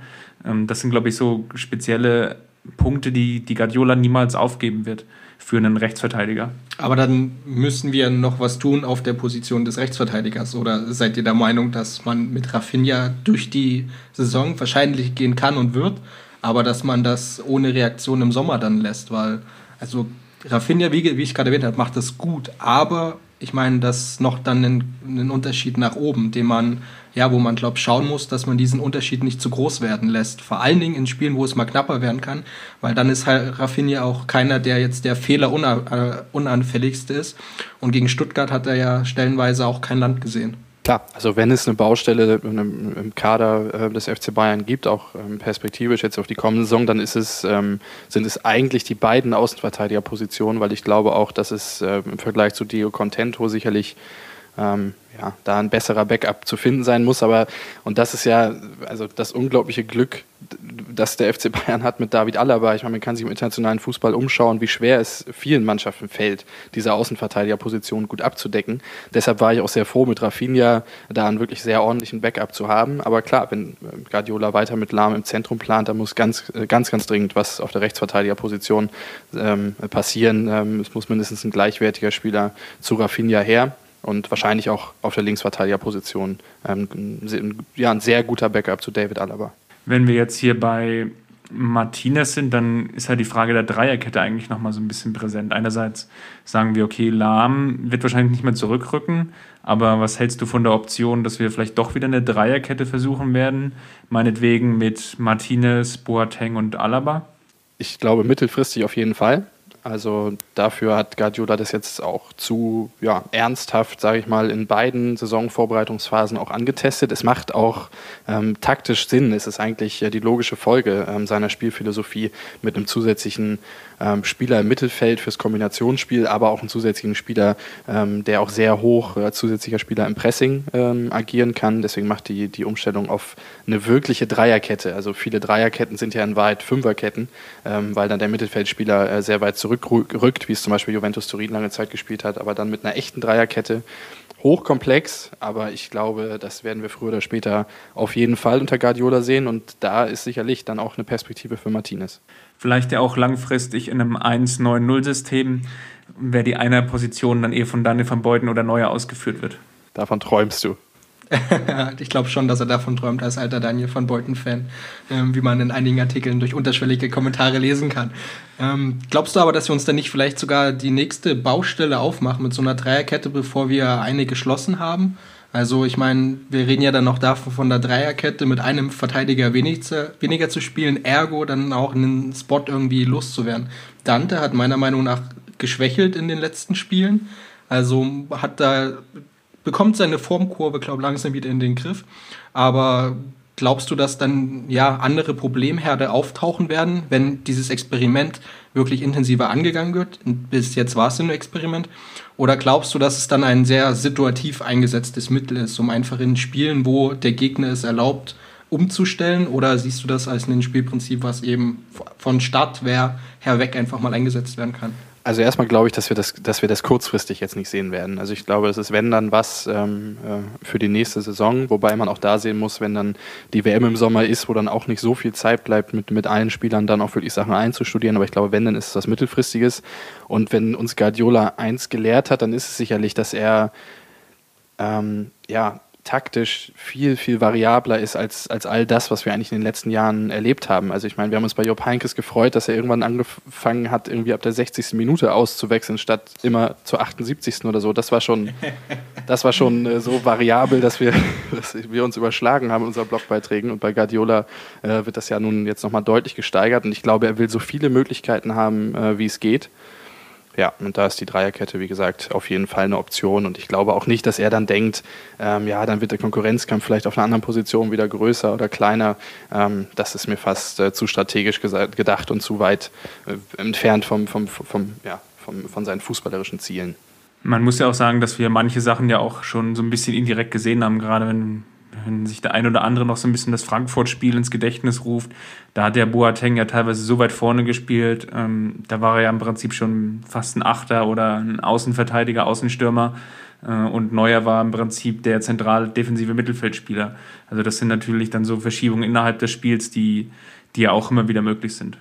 Ähm, das sind, glaube ich, so spezielle Punkte, die, die Guardiola niemals aufgeben wird für einen Rechtsverteidiger. Aber dann müssen wir noch was tun auf der Position des Rechtsverteidigers. Oder seid ihr der Meinung, dass man mit Rafinha durch die Saison wahrscheinlich gehen kann und wird, aber dass man das ohne Reaktion im Sommer dann lässt? Weil, also Rafinha, wie, wie ich gerade erwähnt habe, macht das gut, aber ich meine, das noch dann einen, einen Unterschied nach oben, den man ja, wo man, glaube schauen muss, dass man diesen Unterschied nicht zu groß werden lässt. Vor allen Dingen in Spielen, wo es mal knapper werden kann, weil dann ist halt Rafinha auch keiner, der jetzt der Fehler äh, unanfälligste ist. Und gegen Stuttgart hat er ja stellenweise auch kein Land gesehen. Klar, also wenn es eine Baustelle im Kader äh, des FC Bayern gibt, auch ähm, perspektivisch jetzt auf die kommende Saison, dann ist es, ähm, sind es eigentlich die beiden Außenverteidigerpositionen, weil ich glaube auch, dass es äh, im Vergleich zu Dio Contento sicherlich ähm, ja, da ein besserer Backup zu finden sein muss. Aber, und das ist ja also das unglaubliche Glück, das der FC Bayern hat mit David Alaba. Ich meine, man kann sich im internationalen Fußball umschauen, wie schwer es vielen Mannschaften fällt, diese Außenverteidigerposition gut abzudecken. Deshalb war ich auch sehr froh, mit Rafinha da einen wirklich sehr ordentlichen Backup zu haben. Aber klar, wenn Guardiola weiter mit Lahm im Zentrum plant, dann muss ganz, ganz, ganz dringend was auf der Rechtsverteidigerposition ähm, passieren. Ähm, es muss mindestens ein gleichwertiger Spieler zu Rafinha her und wahrscheinlich auch auf der Linksverteidigerposition ähm, ja, ein sehr guter Backup zu David Alaba. Wenn wir jetzt hier bei Martinez sind, dann ist halt die Frage der Dreierkette eigentlich nochmal so ein bisschen präsent. Einerseits sagen wir, okay, Lahm wird wahrscheinlich nicht mehr zurückrücken, aber was hältst du von der Option, dass wir vielleicht doch wieder eine Dreierkette versuchen werden? Meinetwegen mit Martinez, Boateng und Alaba? Ich glaube mittelfristig auf jeden Fall. Also dafür hat Guardiola das jetzt auch zu ja, ernsthaft, sage ich mal, in beiden Saisonvorbereitungsphasen auch angetestet. Es macht auch ähm, taktisch Sinn. Es ist eigentlich äh, die logische Folge ähm, seiner Spielphilosophie mit einem zusätzlichen ähm, Spieler im Mittelfeld fürs Kombinationsspiel, aber auch einen zusätzlichen Spieler, ähm, der auch sehr hoch äh, zusätzlicher Spieler im Pressing ähm, agieren kann. Deswegen macht die, die Umstellung auf eine wirkliche Dreierkette. Also viele Dreierketten sind ja in Wahrheit Fünferketten, ähm, weil dann der Mittelfeldspieler äh, sehr weit zurückrückt, wie es zum Beispiel Juventus Turin lange Zeit gespielt hat, aber dann mit einer echten Dreierkette hochkomplex, aber ich glaube, das werden wir früher oder später auf jeden Fall unter Guardiola sehen und da ist sicherlich dann auch eine Perspektive für Martinez vielleicht ja auch langfristig in einem 1-9-0-System, wäre die einer Position dann eher von Daniel van Beuten oder Neuer ausgeführt wird. Davon träumst du. ich glaube schon, dass er davon träumt, als alter Daniel van Beuten-Fan, ähm, wie man in einigen Artikeln durch unterschwellige Kommentare lesen kann. Ähm, glaubst du aber, dass wir uns dann nicht vielleicht sogar die nächste Baustelle aufmachen mit so einer Dreierkette, bevor wir eine geschlossen haben? Also ich meine, wir reden ja dann noch davon von der Dreierkette mit einem Verteidiger weniger, weniger zu spielen, ergo dann auch einen Spot irgendwie loszuwerden. Dante hat meiner Meinung nach geschwächelt in den letzten Spielen. Also hat da bekommt seine Formkurve, glaube langsam wieder in den Griff. Aber glaubst du, dass dann ja andere Problemherde auftauchen werden, wenn dieses Experiment wirklich intensiver angegangen wird? Bis jetzt war es ein Experiment. Oder glaubst du, dass es dann ein sehr situativ eingesetztes Mittel ist, um einfach in Spielen, wo der Gegner es erlaubt, umzustellen? Oder siehst du das als ein Spielprinzip, was eben von Startwehr her weg einfach mal eingesetzt werden kann? Also erstmal glaube ich, dass wir, das, dass wir das kurzfristig jetzt nicht sehen werden. Also ich glaube, das ist, wenn dann was ähm, äh, für die nächste Saison, wobei man auch da sehen muss, wenn dann die WM im Sommer ist, wo dann auch nicht so viel Zeit bleibt, mit, mit allen Spielern dann auch wirklich Sachen einzustudieren. Aber ich glaube, wenn, dann ist es was Mittelfristiges. Und wenn uns Guardiola eins gelehrt hat, dann ist es sicherlich, dass er ähm, ja, taktisch viel, viel variabler ist als, als all das, was wir eigentlich in den letzten Jahren erlebt haben. Also ich meine, wir haben uns bei Job Heinkes gefreut, dass er irgendwann angefangen hat, irgendwie ab der 60. Minute auszuwechseln, statt immer zur 78. oder so. Das war schon, das war schon äh, so variabel, dass wir, dass wir uns überschlagen haben in unseren Blogbeiträgen. Und bei Guardiola äh, wird das ja nun jetzt nochmal deutlich gesteigert. Und ich glaube, er will so viele Möglichkeiten haben, äh, wie es geht. Ja, und da ist die Dreierkette, wie gesagt, auf jeden Fall eine Option. Und ich glaube auch nicht, dass er dann denkt, ähm, ja, dann wird der Konkurrenzkampf vielleicht auf einer anderen Position wieder größer oder kleiner. Ähm, das ist mir fast äh, zu strategisch gedacht und zu weit äh, entfernt vom, vom, vom, ja, vom, von seinen fußballerischen Zielen. Man muss ja auch sagen, dass wir manche Sachen ja auch schon so ein bisschen indirekt gesehen haben, gerade wenn wenn sich der ein oder andere noch so ein bisschen das Frankfurt-Spiel ins Gedächtnis ruft, da hat der Boateng ja teilweise so weit vorne gespielt. Ähm, da war er ja im Prinzip schon fast ein Achter oder ein Außenverteidiger, Außenstürmer. Äh, und Neuer war im Prinzip der zentral defensive Mittelfeldspieler. Also das sind natürlich dann so Verschiebungen innerhalb des Spiels, die, die ja auch immer wieder möglich sind.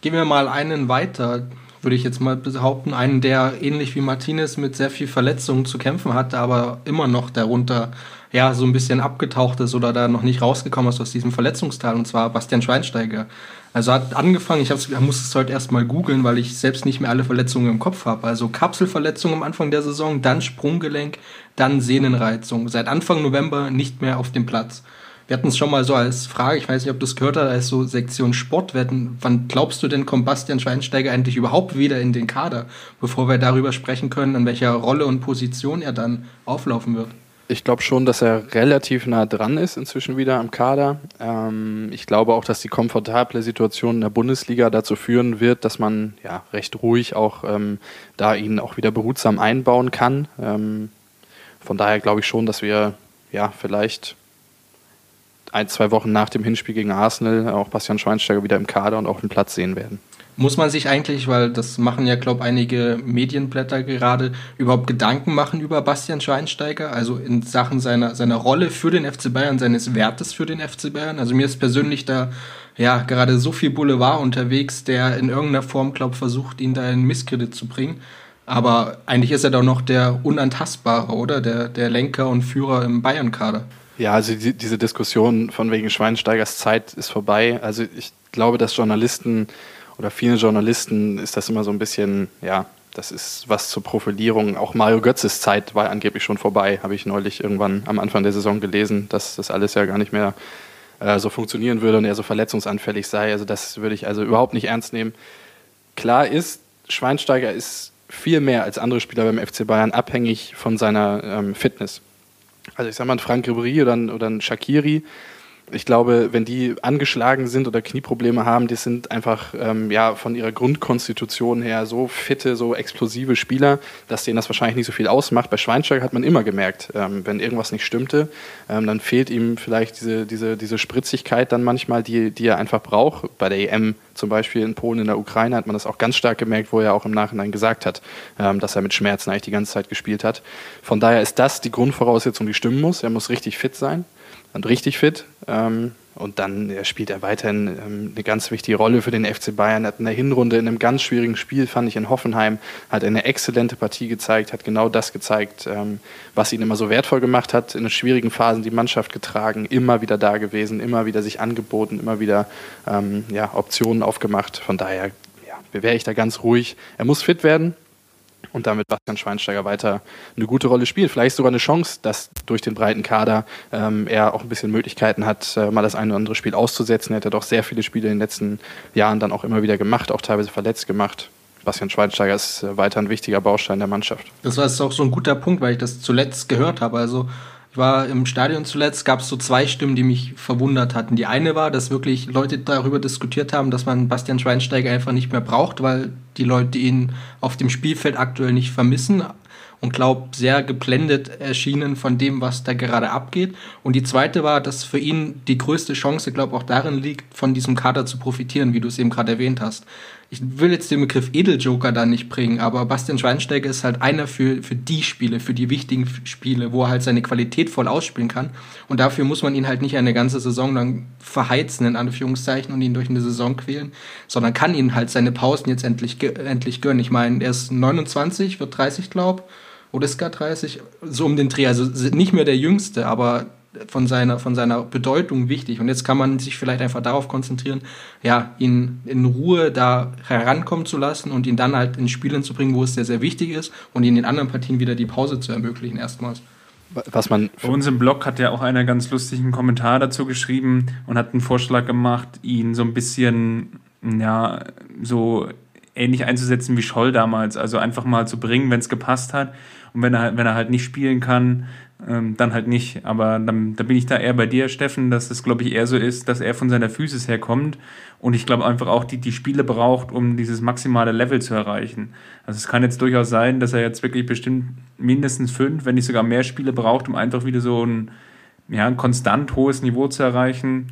Gehen wir mal einen weiter, würde ich jetzt mal behaupten. Einen, der ähnlich wie Martinez mit sehr viel Verletzungen zu kämpfen hatte, aber immer noch darunter ja, so ein bisschen abgetaucht ist oder da noch nicht rausgekommen ist aus diesem Verletzungsteil, und zwar Bastian Schweinsteiger. Also hat angefangen, ich muss es heute erstmal googeln, weil ich selbst nicht mehr alle Verletzungen im Kopf habe. Also Kapselverletzung am Anfang der Saison, dann Sprunggelenk, dann Sehnenreizung. Seit Anfang November nicht mehr auf dem Platz. Wir hatten es schon mal so als Frage, ich weiß nicht, ob du es gehört hast, als so Sektion Sportwetten. Wann glaubst du denn, kommt Bastian Schweinsteiger endlich überhaupt wieder in den Kader, bevor wir darüber sprechen können, an welcher Rolle und Position er dann auflaufen wird? Ich glaube schon, dass er relativ nah dran ist, inzwischen wieder am Kader. Ähm, ich glaube auch, dass die komfortable Situation in der Bundesliga dazu führen wird, dass man ja recht ruhig auch ähm, da ihn auch wieder behutsam einbauen kann. Ähm, von daher glaube ich schon, dass wir ja vielleicht ein, zwei Wochen nach dem Hinspiel gegen Arsenal auch Bastian Schweinsteiger wieder im Kader und auch den Platz sehen werden. Muss man sich eigentlich, weil das machen ja, glaube ich, einige Medienblätter gerade, überhaupt Gedanken machen über Bastian Schweinsteiger, also in Sachen seiner, seiner Rolle für den FC Bayern, seines Wertes für den FC Bayern? Also mir ist persönlich da ja gerade so viel Boulevard unterwegs, der in irgendeiner Form, glaube ich, versucht, ihn da in Misskredit zu bringen. Aber eigentlich ist er doch noch der Unantastbare, oder? Der, der Lenker und Führer im Bayern-Kader. Ja, also die, diese Diskussion von wegen Schweinsteigers Zeit ist vorbei. Also ich glaube, dass Journalisten oder viele Journalisten ist das immer so ein bisschen, ja, das ist was zur Profilierung. Auch Mario Götzes Zeit war angeblich schon vorbei, habe ich neulich irgendwann am Anfang der Saison gelesen, dass das alles ja gar nicht mehr äh, so funktionieren würde und er so verletzungsanfällig sei. Also das würde ich also überhaupt nicht ernst nehmen. Klar ist, Schweinsteiger ist viel mehr als andere Spieler beim FC Bayern abhängig von seiner ähm, Fitness. Also ich sag mal, ein Frank Ribery oder ein, oder ein Shakiri, ich glaube, wenn die angeschlagen sind oder Knieprobleme haben, die sind einfach ähm, ja, von ihrer Grundkonstitution her so fitte, so explosive Spieler, dass denen das wahrscheinlich nicht so viel ausmacht. Bei Schweinsteiger hat man immer gemerkt, ähm, wenn irgendwas nicht stimmte, ähm, dann fehlt ihm vielleicht diese, diese, diese Spritzigkeit dann manchmal, die, die er einfach braucht. Bei der EM zum Beispiel in Polen, in der Ukraine hat man das auch ganz stark gemerkt, wo er auch im Nachhinein gesagt hat, ähm, dass er mit Schmerzen eigentlich die ganze Zeit gespielt hat. Von daher ist das die Grundvoraussetzung, die stimmen muss. Er muss richtig fit sein und richtig fit. Ähm, und dann spielt er weiterhin ähm, eine ganz wichtige Rolle für den FC Bayern. Er hat in der Hinrunde in einem ganz schwierigen Spiel, fand ich in Hoffenheim, hat eine exzellente Partie gezeigt, hat genau das gezeigt, ähm, was ihn immer so wertvoll gemacht hat, in schwierigen Phasen die Mannschaft getragen, immer wieder da gewesen, immer wieder sich angeboten, immer wieder ähm, ja, Optionen aufgemacht. Von daher ja, wäre ich da ganz ruhig. Er muss fit werden, und damit Bastian Schweinsteiger weiter eine gute Rolle spielt. Vielleicht sogar eine Chance, dass durch den breiten Kader ähm, er auch ein bisschen Möglichkeiten hat, äh, mal das eine oder andere Spiel auszusetzen. Er hat ja doch sehr viele Spiele in den letzten Jahren dann auch immer wieder gemacht, auch teilweise verletzt gemacht. Bastian Schweinsteiger ist äh, weiter ein wichtiger Baustein der Mannschaft. Das war jetzt auch so ein guter Punkt, weil ich das zuletzt gehört habe. Also ich war im Stadion zuletzt, gab es so zwei Stimmen, die mich verwundert hatten. Die eine war, dass wirklich Leute darüber diskutiert haben, dass man Bastian Schweinsteiger einfach nicht mehr braucht, weil die Leute ihn auf dem Spielfeld aktuell nicht vermissen und glaube sehr geblendet erschienen von dem, was da gerade abgeht. Und die zweite war, dass für ihn die größte Chance, glaube auch darin liegt, von diesem Kader zu profitieren, wie du es eben gerade erwähnt hast ich will jetzt den Begriff Edeljoker da nicht bringen, aber Bastian Schweinsteiger ist halt einer für, für die Spiele, für die wichtigen Spiele, wo er halt seine Qualität voll ausspielen kann. Und dafür muss man ihn halt nicht eine ganze Saison lang verheizen, in Anführungszeichen, und ihn durch eine Saison quälen, sondern kann ihn halt seine Pausen jetzt endlich, endlich gönnen. Ich meine, er ist 29, wird 30, glaub, oder ist gar 30, so um den Dreh. Also nicht mehr der Jüngste, aber von seiner, von seiner Bedeutung wichtig. Und jetzt kann man sich vielleicht einfach darauf konzentrieren, ja, ihn in Ruhe da herankommen zu lassen und ihn dann halt in Spielen zu bringen, wo es sehr, sehr wichtig ist und in den anderen Partien wieder die Pause zu ermöglichen erstmals. Was man Bei uns im Blog hat ja auch einer ganz lustigen Kommentar dazu geschrieben und hat einen Vorschlag gemacht, ihn so ein bisschen, ja, so ähnlich einzusetzen wie Scholl damals. Also einfach mal zu bringen, wenn es gepasst hat. Und wenn er, wenn er halt nicht spielen kann, ähm, dann halt nicht. Aber dann, da bin ich da eher bei dir, Steffen, dass es, glaube ich, eher so ist, dass er von seiner Physis her kommt und ich glaube einfach auch die, die Spiele braucht, um dieses maximale Level zu erreichen. Also es kann jetzt durchaus sein, dass er jetzt wirklich bestimmt mindestens fünf, wenn nicht sogar mehr Spiele braucht, um einfach wieder so ein, ja, ein konstant hohes Niveau zu erreichen,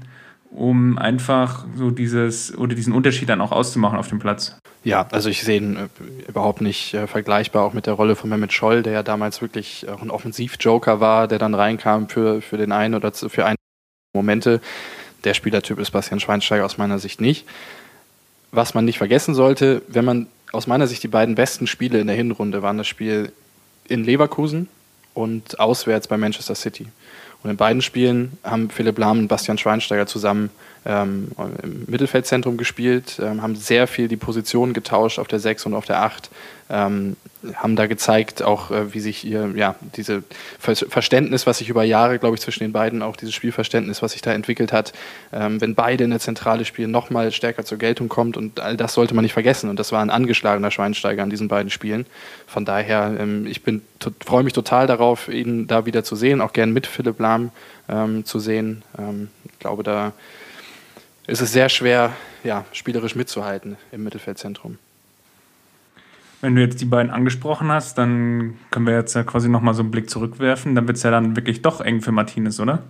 um einfach so dieses oder diesen Unterschied dann auch auszumachen auf dem Platz. Ja, also ich sehe ihn äh, überhaupt nicht äh, vergleichbar auch mit der Rolle von Mehmet Scholl, der ja damals wirklich auch ein Offensiv-Joker war, der dann reinkam für, für den einen oder für einen Momente. Der Spielertyp ist Bastian Schweinsteiger aus meiner Sicht nicht. Was man nicht vergessen sollte, wenn man aus meiner Sicht die beiden besten Spiele in der Hinrunde waren das Spiel in Leverkusen und auswärts bei Manchester City. Und in beiden Spielen haben Philipp Lahm und Bastian Schweinsteiger zusammen ähm, im Mittelfeldzentrum gespielt, ähm, haben sehr viel die Positionen getauscht auf der 6 und auf der 8, ähm, haben da gezeigt, auch äh, wie sich ihr, ja, diese Ver Verständnis, was sich über Jahre, glaube ich, zwischen den beiden, auch dieses Spielverständnis, was sich da entwickelt hat, ähm, wenn beide in der Zentrale spielen, nochmal stärker zur Geltung kommt und all das sollte man nicht vergessen. Und das war ein angeschlagener Schweinsteiger an diesen beiden Spielen. Von daher, ähm, ich bin freue mich total darauf, ihn da wieder zu sehen, auch gern mit Philipp Lahm ähm, zu sehen. Ich glaube, da ist es sehr schwer, ja, spielerisch mitzuhalten im Mittelfeldzentrum. Wenn du jetzt die beiden angesprochen hast, dann können wir jetzt ja quasi nochmal so einen Blick zurückwerfen. Dann wird es ja dann wirklich doch eng für Martinez, oder?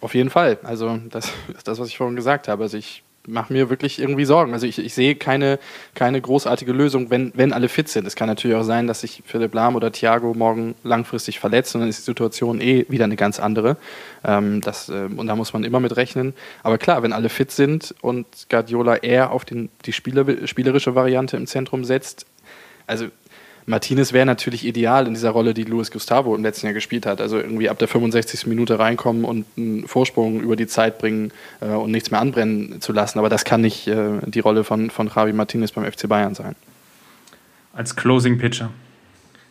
Auf jeden Fall. Also das ist das, was ich vorhin gesagt habe. Also ich mache mir wirklich irgendwie Sorgen. Also ich, ich sehe keine, keine großartige Lösung, wenn, wenn alle fit sind. Es kann natürlich auch sein, dass sich Philipp Lahm oder Thiago morgen langfristig verletzt und dann ist die Situation eh wieder eine ganz andere. Ähm, das, äh, und da muss man immer mit rechnen. Aber klar, wenn alle fit sind und Guardiola eher auf den, die Spieler, spielerische Variante im Zentrum setzt, also Martinez wäre natürlich ideal in dieser Rolle, die Luis Gustavo im letzten Jahr gespielt hat. Also irgendwie ab der 65. Minute reinkommen und einen Vorsprung über die Zeit bringen äh, und nichts mehr anbrennen zu lassen. Aber das kann nicht äh, die Rolle von, von Javi Martinez beim FC Bayern sein. Als Closing Pitcher.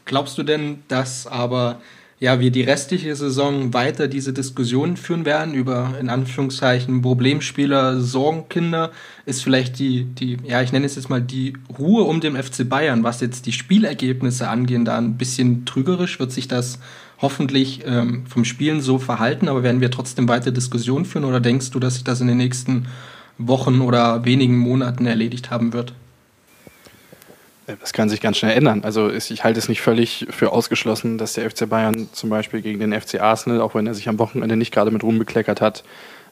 Glaubst du denn, dass aber ja, wir die restliche Saison weiter diese Diskussionen führen werden über in Anführungszeichen Problemspieler, Sorgenkinder, ist vielleicht die, die, ja, ich nenne es jetzt mal die Ruhe um den FC Bayern, was jetzt die Spielergebnisse angehen, da ein bisschen trügerisch, wird sich das hoffentlich ähm, vom Spielen so verhalten, aber werden wir trotzdem weiter Diskussionen führen oder denkst du, dass sich das in den nächsten Wochen oder wenigen Monaten erledigt haben wird? Das kann sich ganz schnell ändern. Also ich halte es nicht völlig für ausgeschlossen, dass der FC Bayern zum Beispiel gegen den FC Arsenal, auch wenn er sich am Wochenende nicht gerade mit Ruhm bekleckert hat,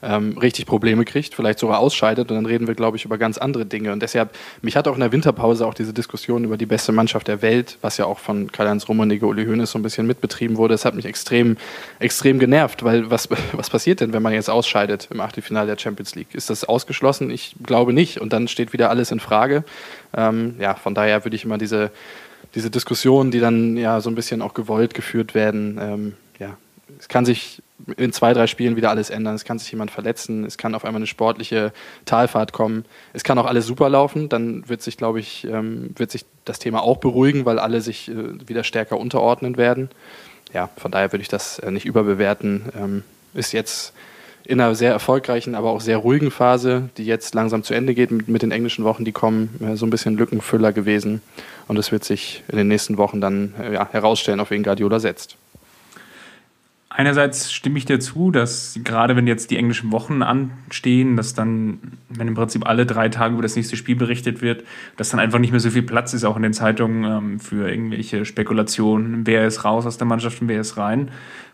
ähm, richtig Probleme kriegt, vielleicht sogar ausscheidet und dann reden wir, glaube ich, über ganz andere Dinge. Und deshalb, mich hat auch in der Winterpause auch diese Diskussion über die beste Mannschaft der Welt, was ja auch von Karl-Heinz Rummenigge, Uli Hoeneß so ein bisschen mitbetrieben wurde, das hat mich extrem, extrem genervt, weil was, was passiert denn, wenn man jetzt ausscheidet im Achtelfinale der Champions League? Ist das ausgeschlossen? Ich glaube nicht. Und dann steht wieder alles in Frage. Ähm, ja, von daher würde ich immer diese, diese Diskussionen, die dann ja so ein bisschen auch gewollt geführt werden, ähm, ja, es kann sich in zwei, drei Spielen wieder alles ändern. Es kann sich jemand verletzen, es kann auf einmal eine sportliche Talfahrt kommen. Es kann auch alles super laufen, dann wird sich, glaube ich, ähm, wird sich das Thema auch beruhigen, weil alle sich äh, wieder stärker unterordnen werden. Ja, von daher würde ich das äh, nicht überbewerten. Ähm, ist jetzt in einer sehr erfolgreichen, aber auch sehr ruhigen Phase, die jetzt langsam zu Ende geht mit, den englischen Wochen, die kommen, äh, so ein bisschen Lückenfüller gewesen. Und es wird sich in den nächsten Wochen dann ja, herausstellen, auf wen Guardiola setzt. Einerseits stimme ich dir zu, dass gerade wenn jetzt die englischen Wochen anstehen, dass dann, wenn im Prinzip alle drei Tage über das nächste Spiel berichtet wird, dass dann einfach nicht mehr so viel Platz ist, auch in den Zeitungen ähm, für irgendwelche Spekulationen, wer ist raus aus der Mannschaft und wer ist rein.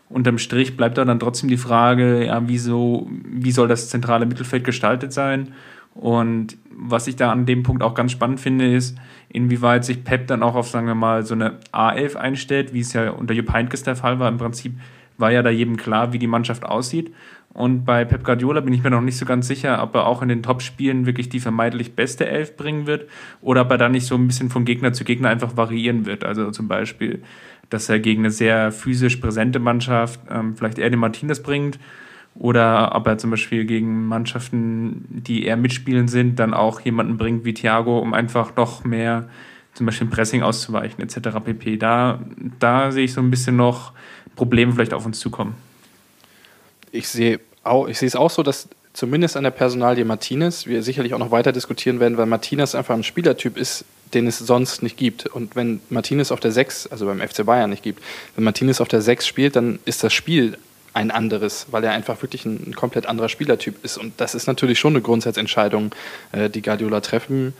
Unterm Strich bleibt da dann trotzdem die Frage, ja, wieso, wie soll das zentrale Mittelfeld gestaltet sein? Und was ich da an dem Punkt auch ganz spannend finde, ist, inwieweit sich Pep dann auch auf, sagen wir mal, so eine A11 einstellt, wie es ja unter Jupp Heynckes der Fall war. Im Prinzip war ja da jedem klar, wie die Mannschaft aussieht. Und bei Pep Guardiola bin ich mir noch nicht so ganz sicher, ob er auch in den Top-Spielen wirklich die vermeintlich beste Elf bringen wird oder ob er da nicht so ein bisschen von Gegner zu Gegner einfach variieren wird. Also zum Beispiel, dass er gegen eine sehr physisch präsente Mannschaft ähm, vielleicht eher den Martinez bringt oder ob er zum Beispiel gegen Mannschaften, die eher mitspielen sind, dann auch jemanden bringt wie Thiago, um einfach noch mehr zum Beispiel Pressing auszuweichen etc. pp. Da, da sehe ich so ein bisschen noch Probleme vielleicht auf uns zukommen. Ich sehe ich sehe es auch so, dass zumindest an der Personalie Martinez wir sicherlich auch noch weiter diskutieren werden, weil Martinez einfach ein Spielertyp ist, den es sonst nicht gibt. Und wenn Martinez auf der 6, also beim FC Bayern nicht gibt, wenn Martinez auf der 6 spielt, dann ist das Spiel ein anderes, weil er einfach wirklich ein, ein komplett anderer Spielertyp ist. Und das ist natürlich schon eine Grundsatzentscheidung, äh, die Guardiola treffen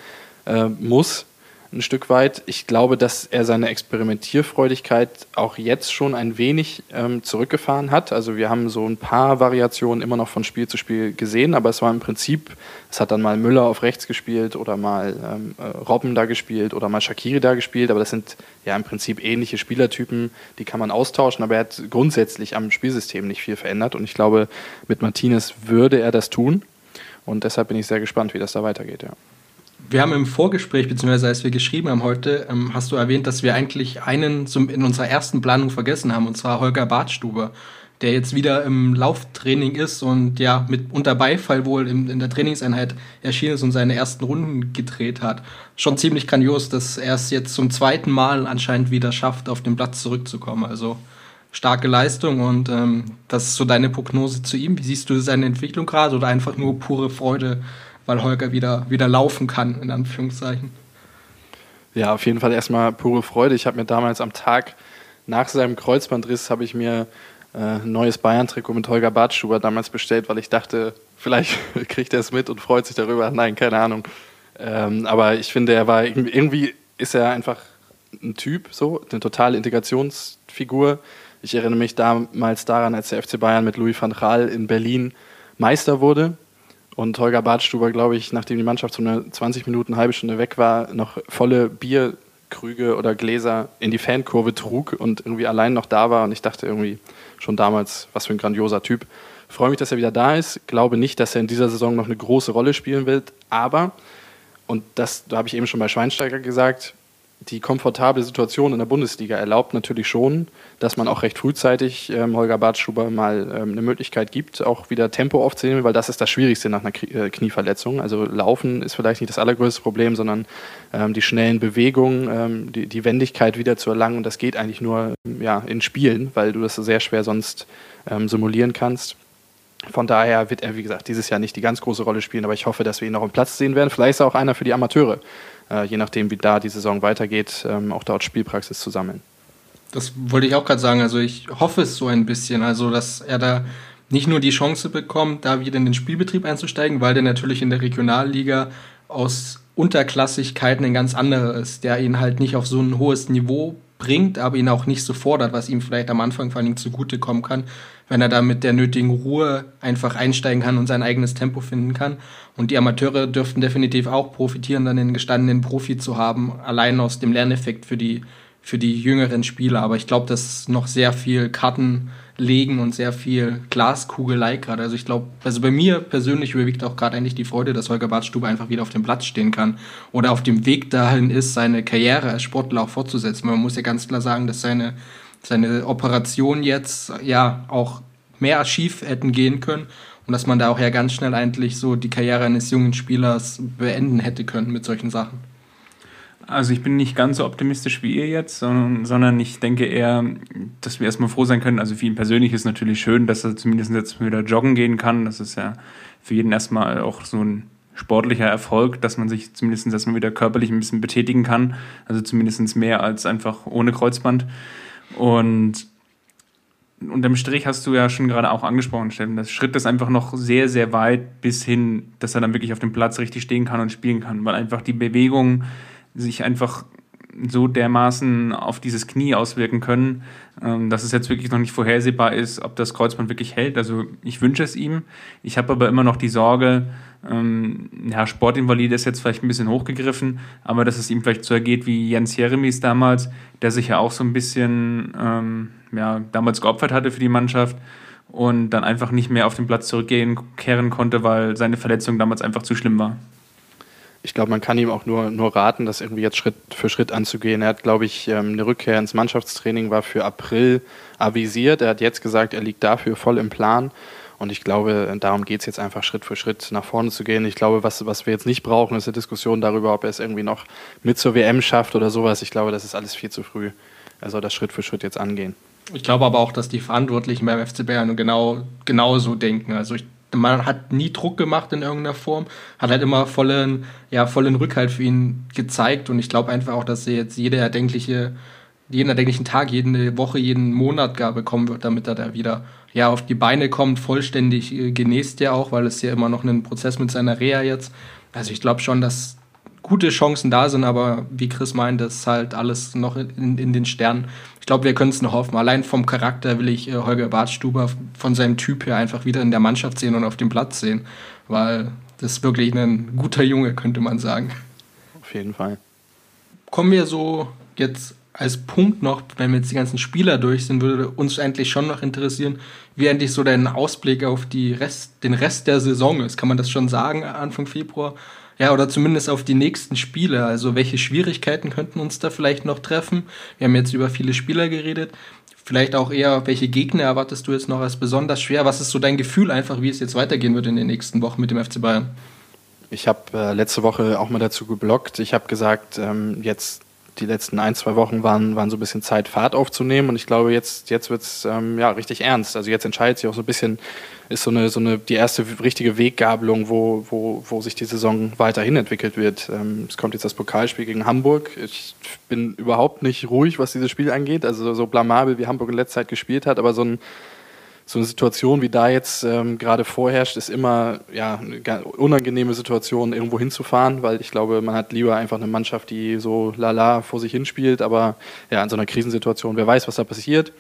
äh, muss ein Stück weit. Ich glaube, dass er seine Experimentierfreudigkeit auch jetzt schon ein wenig ähm, zurückgefahren hat. Also wir haben so ein paar Variationen immer noch von Spiel zu Spiel gesehen, aber es war im Prinzip, es hat dann mal Müller auf rechts gespielt oder mal ähm, äh, Robben da gespielt oder mal Shakiri da gespielt, aber das sind ja im Prinzip ähnliche Spielertypen, die kann man austauschen, aber er hat grundsätzlich am Spielsystem nicht viel verändert und ich glaube, mit Martinez würde er das tun und deshalb bin ich sehr gespannt, wie das da weitergeht, ja. Wir haben im Vorgespräch, beziehungsweise als wir geschrieben haben heute, ähm, hast du erwähnt, dass wir eigentlich einen zum, in unserer ersten Planung vergessen haben, und zwar Holger Bartstuber, der jetzt wieder im Lauftraining ist und ja mit unter Beifall wohl in, in der Trainingseinheit erschienen ist und seine ersten Runden gedreht hat. Schon ziemlich grandios, dass er es jetzt zum zweiten Mal anscheinend wieder schafft, auf den Platz zurückzukommen. Also starke Leistung und ähm, das ist so deine Prognose zu ihm. Wie siehst du seine Entwicklung gerade oder einfach nur pure Freude? Weil Holger wieder, wieder laufen kann, in Anführungszeichen. Ja, auf jeden Fall erstmal pure Freude. Ich habe mir damals am Tag nach seinem Kreuzbandriss habe ich mir äh, ein neues Bayern-Trikot mit Holger Bartschuber damals bestellt, weil ich dachte, vielleicht kriegt er es mit und freut sich darüber. Nein, keine Ahnung. Ähm, aber ich finde, er war irgendwie ist er einfach ein Typ, so eine totale Integrationsfigur. Ich erinnere mich damals daran, als der FC Bayern mit Louis van Gaal in Berlin Meister wurde und Holger Badstuber, glaube ich, nachdem die Mannschaft so eine 20 Minuten, eine halbe Stunde weg war, noch volle Bierkrüge oder Gläser in die Fankurve trug und irgendwie allein noch da war. Und ich dachte irgendwie schon damals, was für ein grandioser Typ. freue mich, dass er wieder da ist. Glaube nicht, dass er in dieser Saison noch eine große Rolle spielen wird. Aber, und das da habe ich eben schon bei Schweinsteiger gesagt, die komfortable Situation in der Bundesliga erlaubt natürlich schon, dass man auch recht frühzeitig ähm, Holger Bartschuber mal ähm, eine Möglichkeit gibt, auch wieder Tempo aufzunehmen, weil das ist das Schwierigste nach einer äh, Knieverletzung. Also Laufen ist vielleicht nicht das allergrößte Problem, sondern ähm, die schnellen Bewegungen, ähm, die, die Wendigkeit wieder zu erlangen. Und das geht eigentlich nur ja, in Spielen, weil du das sehr schwer sonst ähm, simulieren kannst. Von daher wird er, wie gesagt, dieses Jahr nicht die ganz große Rolle spielen, aber ich hoffe, dass wir ihn noch im Platz sehen werden. Vielleicht ist er auch einer für die Amateure, je nachdem, wie da die Saison weitergeht, ähm, auch dort Spielpraxis zu sammeln. Das wollte ich auch gerade sagen. Also ich hoffe es so ein bisschen, also dass er da nicht nur die Chance bekommt, da wieder in den Spielbetrieb einzusteigen, weil der natürlich in der Regionalliga aus Unterklassigkeiten ein ganz anderer ist, der ihn halt nicht auf so ein hohes Niveau bringt, aber ihn auch nicht so fordert, was ihm vielleicht am Anfang vor allem zugutekommen kann, wenn er da mit der nötigen Ruhe einfach einsteigen kann und sein eigenes Tempo finden kann. Und die Amateure dürften definitiv auch profitieren, dann einen gestandenen Profi zu haben, allein aus dem Lerneffekt für die, für die jüngeren Spieler. Aber ich glaube, dass noch sehr viel Karten legen und sehr viel Glaskugelei gerade. Also ich glaube, also bei mir persönlich überwiegt auch gerade eigentlich die Freude, dass Holger Bartstube einfach wieder auf dem Platz stehen kann oder auf dem Weg dahin ist, seine Karriere als Sportler auch fortzusetzen. Man muss ja ganz klar sagen, dass seine, seine Operation jetzt ja auch mehr schief hätten gehen können und dass man da auch ja ganz schnell eigentlich so die Karriere eines jungen Spielers beenden hätte können mit solchen Sachen. Also ich bin nicht ganz so optimistisch wie ihr jetzt, sondern, sondern ich denke eher, dass wir erstmal froh sein können. Also für ihn persönlich ist natürlich schön, dass er zumindest jetzt wieder joggen gehen kann. Das ist ja für jeden erstmal auch so ein sportlicher Erfolg, dass man sich zumindest erstmal wieder körperlich ein bisschen betätigen kann. Also zumindest mehr als einfach ohne Kreuzband. Und unterm Strich hast du ja schon gerade auch angesprochen, Steffen, das Schritt ist einfach noch sehr, sehr weit bis hin, dass er dann wirklich auf dem Platz richtig stehen kann und spielen kann, weil einfach die Bewegungen sich einfach so dermaßen auf dieses Knie auswirken können, ähm, dass es jetzt wirklich noch nicht vorhersehbar ist, ob das Kreuzband wirklich hält. Also ich wünsche es ihm. Ich habe aber immer noch die Sorge, ähm, ja, Sportinvalide ist jetzt vielleicht ein bisschen hochgegriffen, aber dass es ihm vielleicht so ergeht wie Jens Jeremies damals, der sich ja auch so ein bisschen ähm, ja, damals geopfert hatte für die Mannschaft und dann einfach nicht mehr auf den Platz zurückkehren konnte, weil seine Verletzung damals einfach zu schlimm war ich glaube, man kann ihm auch nur, nur raten, das irgendwie jetzt Schritt für Schritt anzugehen. Er hat, glaube ich, ähm, eine Rückkehr ins Mannschaftstraining war für April avisiert. Er hat jetzt gesagt, er liegt dafür voll im Plan. Und ich glaube, darum geht es jetzt einfach Schritt für Schritt nach vorne zu gehen. Ich glaube, was, was wir jetzt nicht brauchen, ist eine Diskussion darüber, ob er es irgendwie noch mit zur WM schafft oder sowas. Ich glaube, das ist alles viel zu früh. Er soll das Schritt für Schritt jetzt angehen. Ich glaube aber auch, dass die Verantwortlichen beim FC Bayern genau, genau so denken. Also ich man hat nie Druck gemacht in irgendeiner Form, hat halt immer vollen, ja, vollen Rückhalt für ihn gezeigt und ich glaube einfach auch, dass er jetzt jede erdenkliche, jeden erdenklichen Tag, jede Woche, jeden Monat gar bekommen wird, damit er da wieder ja, auf die Beine kommt, vollständig äh, genäst ja auch, weil es ja immer noch ein Prozess mit seiner Reha jetzt. Also ich glaube schon, dass gute Chancen da sind, aber wie Chris meint, das ist halt alles noch in, in den Sternen glaube, wir können es noch hoffen. Allein vom Charakter will ich äh, Holger Bartstuber von seinem Typ her einfach wieder in der Mannschaft sehen und auf dem Platz sehen, weil das ist wirklich ein guter Junge, könnte man sagen. Auf jeden Fall. Kommen wir so jetzt als Punkt noch, wenn wir jetzt die ganzen Spieler durch sind, würde uns eigentlich schon noch interessieren, wie endlich so dein Ausblick auf die Rest, den Rest der Saison ist. Kann man das schon sagen, Anfang Februar? Ja, oder zumindest auf die nächsten Spiele. Also welche Schwierigkeiten könnten uns da vielleicht noch treffen? Wir haben jetzt über viele Spieler geredet. Vielleicht auch eher, welche Gegner erwartest du jetzt noch als besonders schwer? Was ist so dein Gefühl einfach, wie es jetzt weitergehen wird in den nächsten Wochen mit dem FC Bayern? Ich habe äh, letzte Woche auch mal dazu geblockt. Ich habe gesagt, ähm, jetzt die letzten ein, zwei Wochen waren, waren so ein bisschen Zeit, Fahrt aufzunehmen. Und ich glaube, jetzt, jetzt wird es ähm, ja, richtig ernst. Also jetzt entscheidet sich auch so ein bisschen, ist so eine, so eine die erste richtige Weggabelung, wo, wo, wo sich die Saison weiterhin entwickelt wird. Ähm, es kommt jetzt das Pokalspiel gegen Hamburg. Ich bin überhaupt nicht ruhig, was dieses Spiel angeht. Also so blamabel, wie Hamburg in letzter Zeit gespielt hat, aber so ein so eine Situation, wie da jetzt ähm, gerade vorherrscht, ist immer ja, eine unangenehme Situation, irgendwo hinzufahren, weil ich glaube, man hat lieber einfach eine Mannschaft, die so lala vor sich hinspielt, aber ja, in so einer Krisensituation, wer weiß, was da passiert.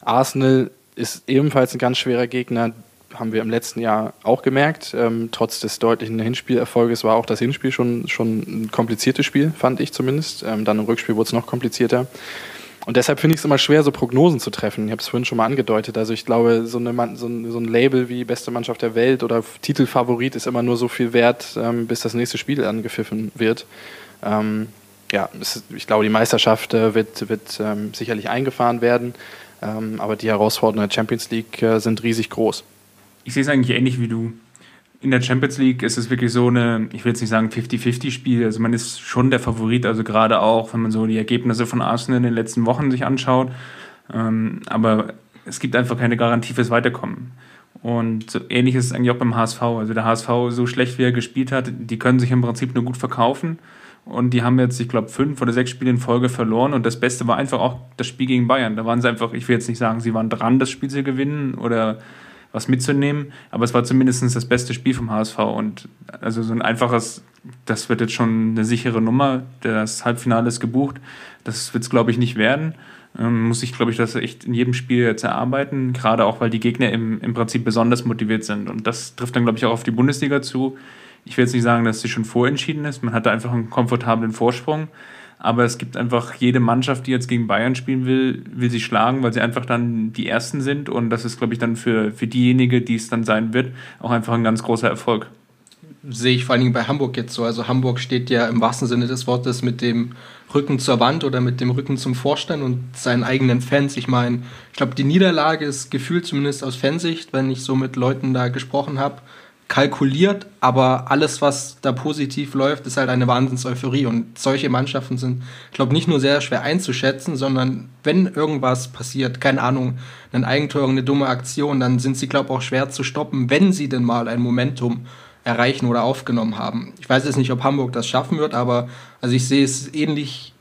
Arsenal ist ebenfalls ein ganz schwerer Gegner, haben wir im letzten Jahr auch gemerkt. Ähm, trotz des deutlichen Hinspielerfolges war auch das Hinspiel schon, schon ein kompliziertes Spiel, fand ich zumindest. Ähm, dann im Rückspiel wurde es noch komplizierter. Und deshalb finde ich es immer schwer, so Prognosen zu treffen. Ich habe es vorhin schon mal angedeutet. Also ich glaube, so, eine, so, ein, so, ein, Label wie beste Mannschaft der Welt oder Titelfavorit ist immer nur so viel wert, ähm, bis das nächste Spiel angepfiffen wird. Ähm, ja, ist, ich glaube, die Meisterschaft äh, wird, wird ähm, sicherlich eingefahren werden. Ähm, aber die Herausforderungen der Champions League äh, sind riesig groß. Ich sehe es eigentlich ähnlich wie du. In der Champions League ist es wirklich so eine, ich will jetzt nicht sagen 50-50-Spiel, also man ist schon der Favorit, also gerade auch, wenn man so die Ergebnisse von Arsenal in den letzten Wochen sich anschaut. Ähm, aber es gibt einfach keine Garantie fürs Weiterkommen. Und so ähnlich ist es eigentlich auch beim HSV. Also der HSV, so schlecht wie er gespielt hat, die können sich im Prinzip nur gut verkaufen. Und die haben jetzt, ich glaube, fünf oder sechs Spiele in Folge verloren. Und das Beste war einfach auch das Spiel gegen Bayern. Da waren sie einfach, ich will jetzt nicht sagen, sie waren dran, das Spiel zu gewinnen oder was mitzunehmen, aber es war zumindest das beste Spiel vom HSV. Und also so ein einfaches, das wird jetzt schon eine sichere Nummer. Das Halbfinale ist gebucht. Das wird es, glaube ich, nicht werden. Ähm, muss ich, glaube ich, das echt in jedem Spiel jetzt erarbeiten, gerade auch, weil die Gegner im, im Prinzip besonders motiviert sind. Und das trifft dann, glaube ich, auch auf die Bundesliga zu. Ich will jetzt nicht sagen, dass sie schon vorentschieden ist. Man hat da einfach einen komfortablen Vorsprung. Aber es gibt einfach jede Mannschaft, die jetzt gegen Bayern spielen will, will sie schlagen, weil sie einfach dann die Ersten sind. Und das ist, glaube ich, dann für, für diejenige, die es dann sein wird, auch einfach ein ganz großer Erfolg. Sehe ich vor allen Dingen bei Hamburg jetzt so. Also Hamburg steht ja im wahrsten Sinne des Wortes mit dem Rücken zur Wand oder mit dem Rücken zum Vorstand und seinen eigenen Fans. Ich meine, ich glaube, die Niederlage ist gefühlt zumindest aus Fansicht, wenn ich so mit Leuten da gesprochen habe, kalkuliert, aber alles, was da positiv läuft, ist halt eine Wahnsinns-Euphorie. Und solche Mannschaften sind, ich glaube, nicht nur sehr schwer einzuschätzen, sondern wenn irgendwas passiert, keine Ahnung, ein Eigentor, eine dumme Aktion, dann sind sie, glaube ich, auch schwer zu stoppen, wenn sie denn mal ein Momentum erreichen oder aufgenommen haben. Ich weiß jetzt nicht, ob Hamburg das schaffen wird, aber also ich sehe es ähnlich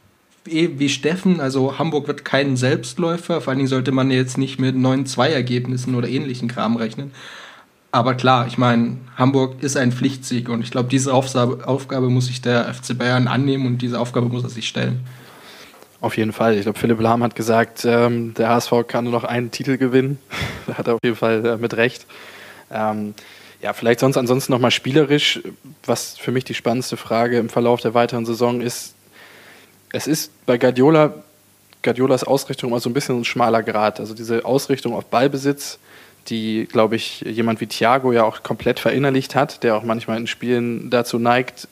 eh wie Steffen. Also Hamburg wird kein Selbstläufer. Vor allen Dingen sollte man jetzt nicht mit 9-2-Ergebnissen oder ähnlichen Kram rechnen. Aber klar, ich meine, Hamburg ist ein Pflichtsieg und ich glaube, diese Aufgabe muss sich der FC Bayern annehmen und diese Aufgabe muss er sich stellen. Auf jeden Fall. Ich glaube, Philipp Lahm hat gesagt, ähm, der HSV kann nur noch einen Titel gewinnen. da hat er auf jeden Fall äh, mit Recht. Ähm, ja, vielleicht sonst ansonsten nochmal spielerisch, was für mich die spannendste Frage im Verlauf der weiteren Saison ist. Es ist bei Guardiola, Guardiolas Ausrichtung immer so ein bisschen ein schmaler Grad. Also diese Ausrichtung auf Ballbesitz, die, glaube ich, jemand wie Thiago ja auch komplett verinnerlicht hat, der auch manchmal in Spielen dazu neigt,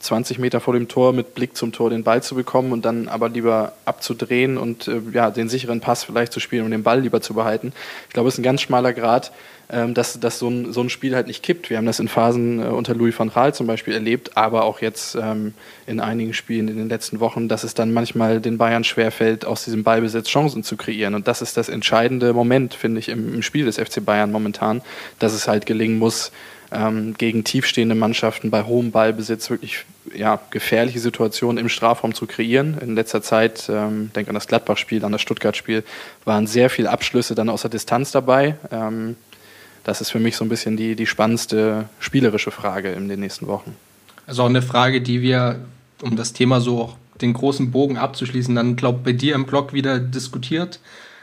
20 Meter vor dem Tor mit Blick zum Tor den Ball zu bekommen und dann aber lieber abzudrehen und äh, ja, den sicheren Pass vielleicht zu spielen und den Ball lieber zu behalten. Ich glaube, es ist ein ganz schmaler Grad, dass, dass so, ein, so ein Spiel halt nicht kippt. Wir haben das in Phasen äh, unter Louis van Gaal zum Beispiel erlebt, aber auch jetzt ähm, in einigen Spielen in den letzten Wochen, dass es dann manchmal den Bayern schwerfällt, aus diesem Ballbesitz Chancen zu kreieren. Und das ist das entscheidende Moment, finde ich, im, im Spiel des FC Bayern momentan, dass es halt gelingen muss, ähm, gegen tiefstehende Mannschaften bei hohem Ballbesitz wirklich ja, gefährliche Situationen im Strafraum zu kreieren. In letzter Zeit, ähm, denke an das Gladbach-Spiel, an das Stuttgart-Spiel, waren sehr viele Abschlüsse dann aus der Distanz dabei. Ähm, das ist für mich so ein bisschen die, die spannendste spielerische Frage in den nächsten Wochen. Also auch eine Frage, die wir, um das Thema so auch den großen Bogen abzuschließen, dann glaube bei dir im Blog wieder diskutiert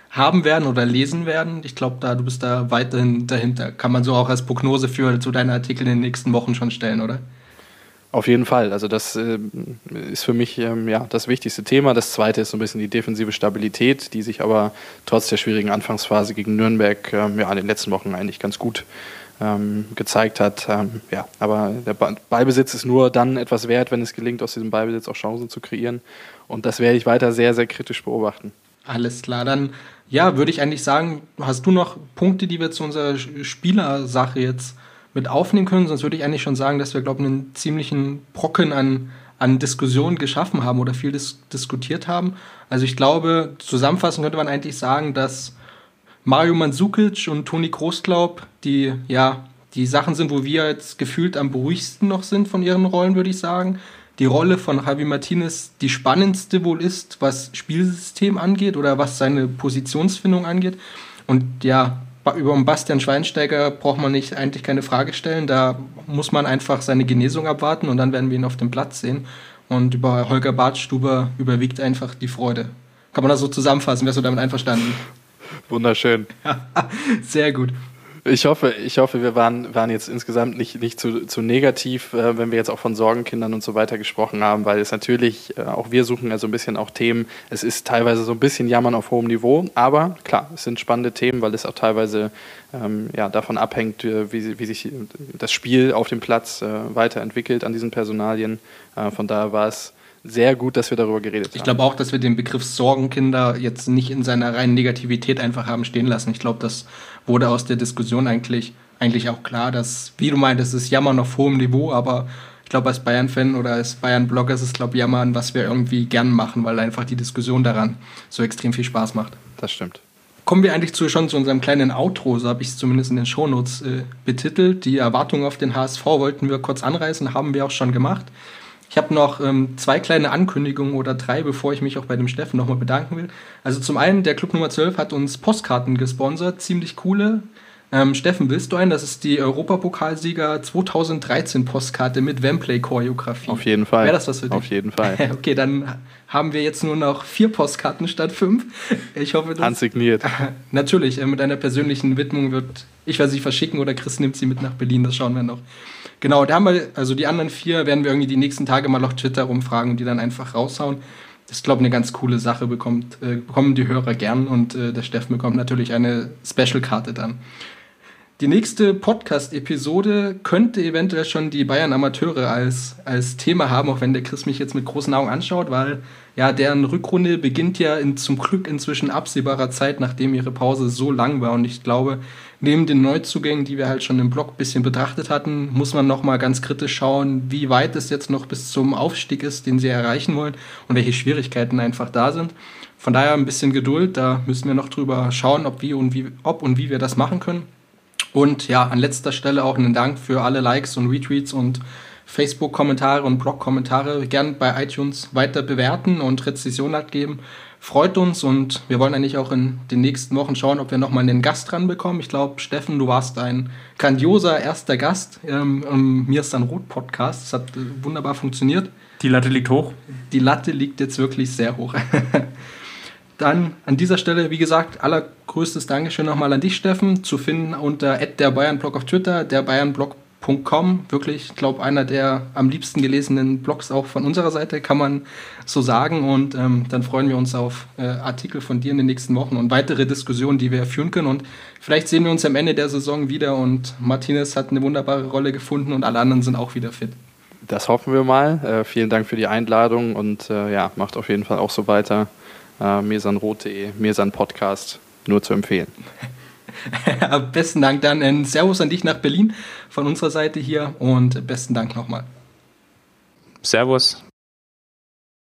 haben werden oder lesen werden. Ich glaube, da du bist da weiterhin dahinter. Kann man so auch als Prognose für zu deinen Artikeln in den nächsten Wochen schon stellen, oder? Auf jeden Fall. Also das äh, ist für mich ähm, ja, das wichtigste Thema. Das zweite ist so ein bisschen die defensive Stabilität, die sich aber trotz der schwierigen Anfangsphase gegen Nürnberg ähm, ja, in den letzten Wochen eigentlich ganz gut ähm, gezeigt hat. Ähm, ja, aber der Ballbesitz ist nur dann etwas wert, wenn es gelingt, aus diesem Ballbesitz auch Chancen zu kreieren. Und das werde ich weiter sehr, sehr kritisch beobachten. Alles klar, dann ja, würde ich eigentlich sagen, hast du noch Punkte, die wir zu unserer Spielersache jetzt mit aufnehmen können? Sonst würde ich eigentlich schon sagen, dass wir, glaube ich, einen ziemlichen Brocken an, an Diskussionen geschaffen haben oder viel dis diskutiert haben. Also ich glaube, zusammenfassend könnte man eigentlich sagen, dass Mario Mandzukic und Toni Großglaub die, ja, die Sachen sind, wo wir jetzt gefühlt am beruhigsten noch sind von ihren Rollen, würde ich sagen die Rolle von Javi Martinez die spannendste wohl ist, was Spielsystem angeht oder was seine Positionsfindung angeht. Und ja, über Bastian Schweinsteiger braucht man nicht eigentlich keine Frage stellen. Da muss man einfach seine Genesung abwarten und dann werden wir ihn auf dem Platz sehen. Und über Holger Bartstuber überwiegt einfach die Freude. Kann man das so zusammenfassen? Wärst du damit einverstanden? Wunderschön. Sehr gut. Ich hoffe, ich hoffe, wir waren, waren jetzt insgesamt nicht, nicht zu, zu negativ, äh, wenn wir jetzt auch von Sorgenkindern und so weiter gesprochen haben, weil es natürlich, äh, auch wir suchen ja so ein bisschen auch Themen, es ist teilweise so ein bisschen Jammern auf hohem Niveau, aber klar, es sind spannende Themen, weil es auch teilweise ähm, ja, davon abhängt, äh, wie, wie sich das Spiel auf dem Platz äh, weiterentwickelt an diesen Personalien. Äh, von daher war es sehr gut, dass wir darüber geredet haben. Ich glaube auch, dass wir den Begriff Sorgenkinder jetzt nicht in seiner reinen Negativität einfach haben stehen lassen. Ich glaube, das wurde aus der Diskussion eigentlich, eigentlich auch klar, dass, wie du meintest, es ist Jammern auf hohem Niveau, aber ich glaube, als Bayern-Fan oder als Bayern-Blogger ist es, glaube ich, Jammern, was wir irgendwie gern machen, weil einfach die Diskussion daran so extrem viel Spaß macht. Das stimmt. Kommen wir eigentlich zu, schon zu unserem kleinen Outro, so habe ich es zumindest in den Shownotes äh, betitelt. Die Erwartungen auf den HSV wollten wir kurz anreißen, haben wir auch schon gemacht. Ich habe noch ähm, zwei kleine Ankündigungen oder drei, bevor ich mich auch bei dem Steffen nochmal bedanken will. Also zum einen, der Club Nummer 12 hat uns Postkarten gesponsert, ziemlich coole. Ähm, Steffen, willst du einen? Das ist die Europapokalsieger 2013 Postkarte mit Wemplay-Choreografie. Auf jeden Fall. Wäre das was für dich? Auf jeden Fall. okay, dann haben wir jetzt nur noch vier Postkarten statt fünf. Ich hoffe, das. Handsigniert. Natürlich, äh, mit einer persönlichen Widmung wird, ich werde sie verschicken oder Chris nimmt sie mit nach Berlin, das schauen wir noch. Genau, da haben wir, also die anderen vier werden wir irgendwie die nächsten Tage mal auf Twitter rumfragen und die dann einfach raushauen. Das ist, glaube ich, eine ganz coole Sache, bekommt, äh, bekommen die Hörer gern und äh, der Steffen bekommt natürlich eine Special-Karte dann. Die nächste Podcast-Episode könnte eventuell schon die Bayern-Amateure als, als Thema haben, auch wenn der Chris mich jetzt mit großen Augen anschaut, weil ja, deren Rückrunde beginnt ja in, zum Glück inzwischen absehbarer Zeit, nachdem ihre Pause so lang war. Und ich glaube, neben den Neuzugängen, die wir halt schon im Blog ein bisschen betrachtet hatten, muss man nochmal ganz kritisch schauen, wie weit es jetzt noch bis zum Aufstieg ist, den sie erreichen wollen und welche Schwierigkeiten einfach da sind. Von daher ein bisschen Geduld, da müssen wir noch drüber schauen, ob, wie und wie, ob und wie wir das machen können. Und ja, an letzter Stelle auch einen Dank für alle Likes und Retweets und Facebook-Kommentare und Blog-Kommentare. Gern bei iTunes weiter bewerten und Rezession abgeben. Freut uns und wir wollen eigentlich auch in den nächsten Wochen schauen, ob wir nochmal einen Gast dran bekommen. Ich glaube, Steffen, du warst ein grandioser erster Gast ähm, im Mir ist dann Rot Podcast. Das hat äh, wunderbar funktioniert. Die Latte liegt hoch. Die Latte liegt jetzt wirklich sehr hoch. Dann an dieser Stelle, wie gesagt, allergrößtes Dankeschön nochmal an dich, Steffen, zu finden unter der Bayernblog auf Twitter, der Bayernblog.com. Wirklich, ich glaube, einer der am liebsten gelesenen Blogs auch von unserer Seite, kann man so sagen. Und ähm, dann freuen wir uns auf äh, Artikel von dir in den nächsten Wochen und weitere Diskussionen, die wir führen können. Und vielleicht sehen wir uns am Ende der Saison wieder und Martinez hat eine wunderbare Rolle gefunden und alle anderen sind auch wieder fit. Das hoffen wir mal. Äh, vielen Dank für die Einladung und äh, ja, macht auf jeden Fall auch so weiter äh, mesanrot.de, Mesan Podcast, nur zu empfehlen. besten Dank dann. Ein Servus an dich nach Berlin von unserer Seite hier und besten Dank nochmal. Servus.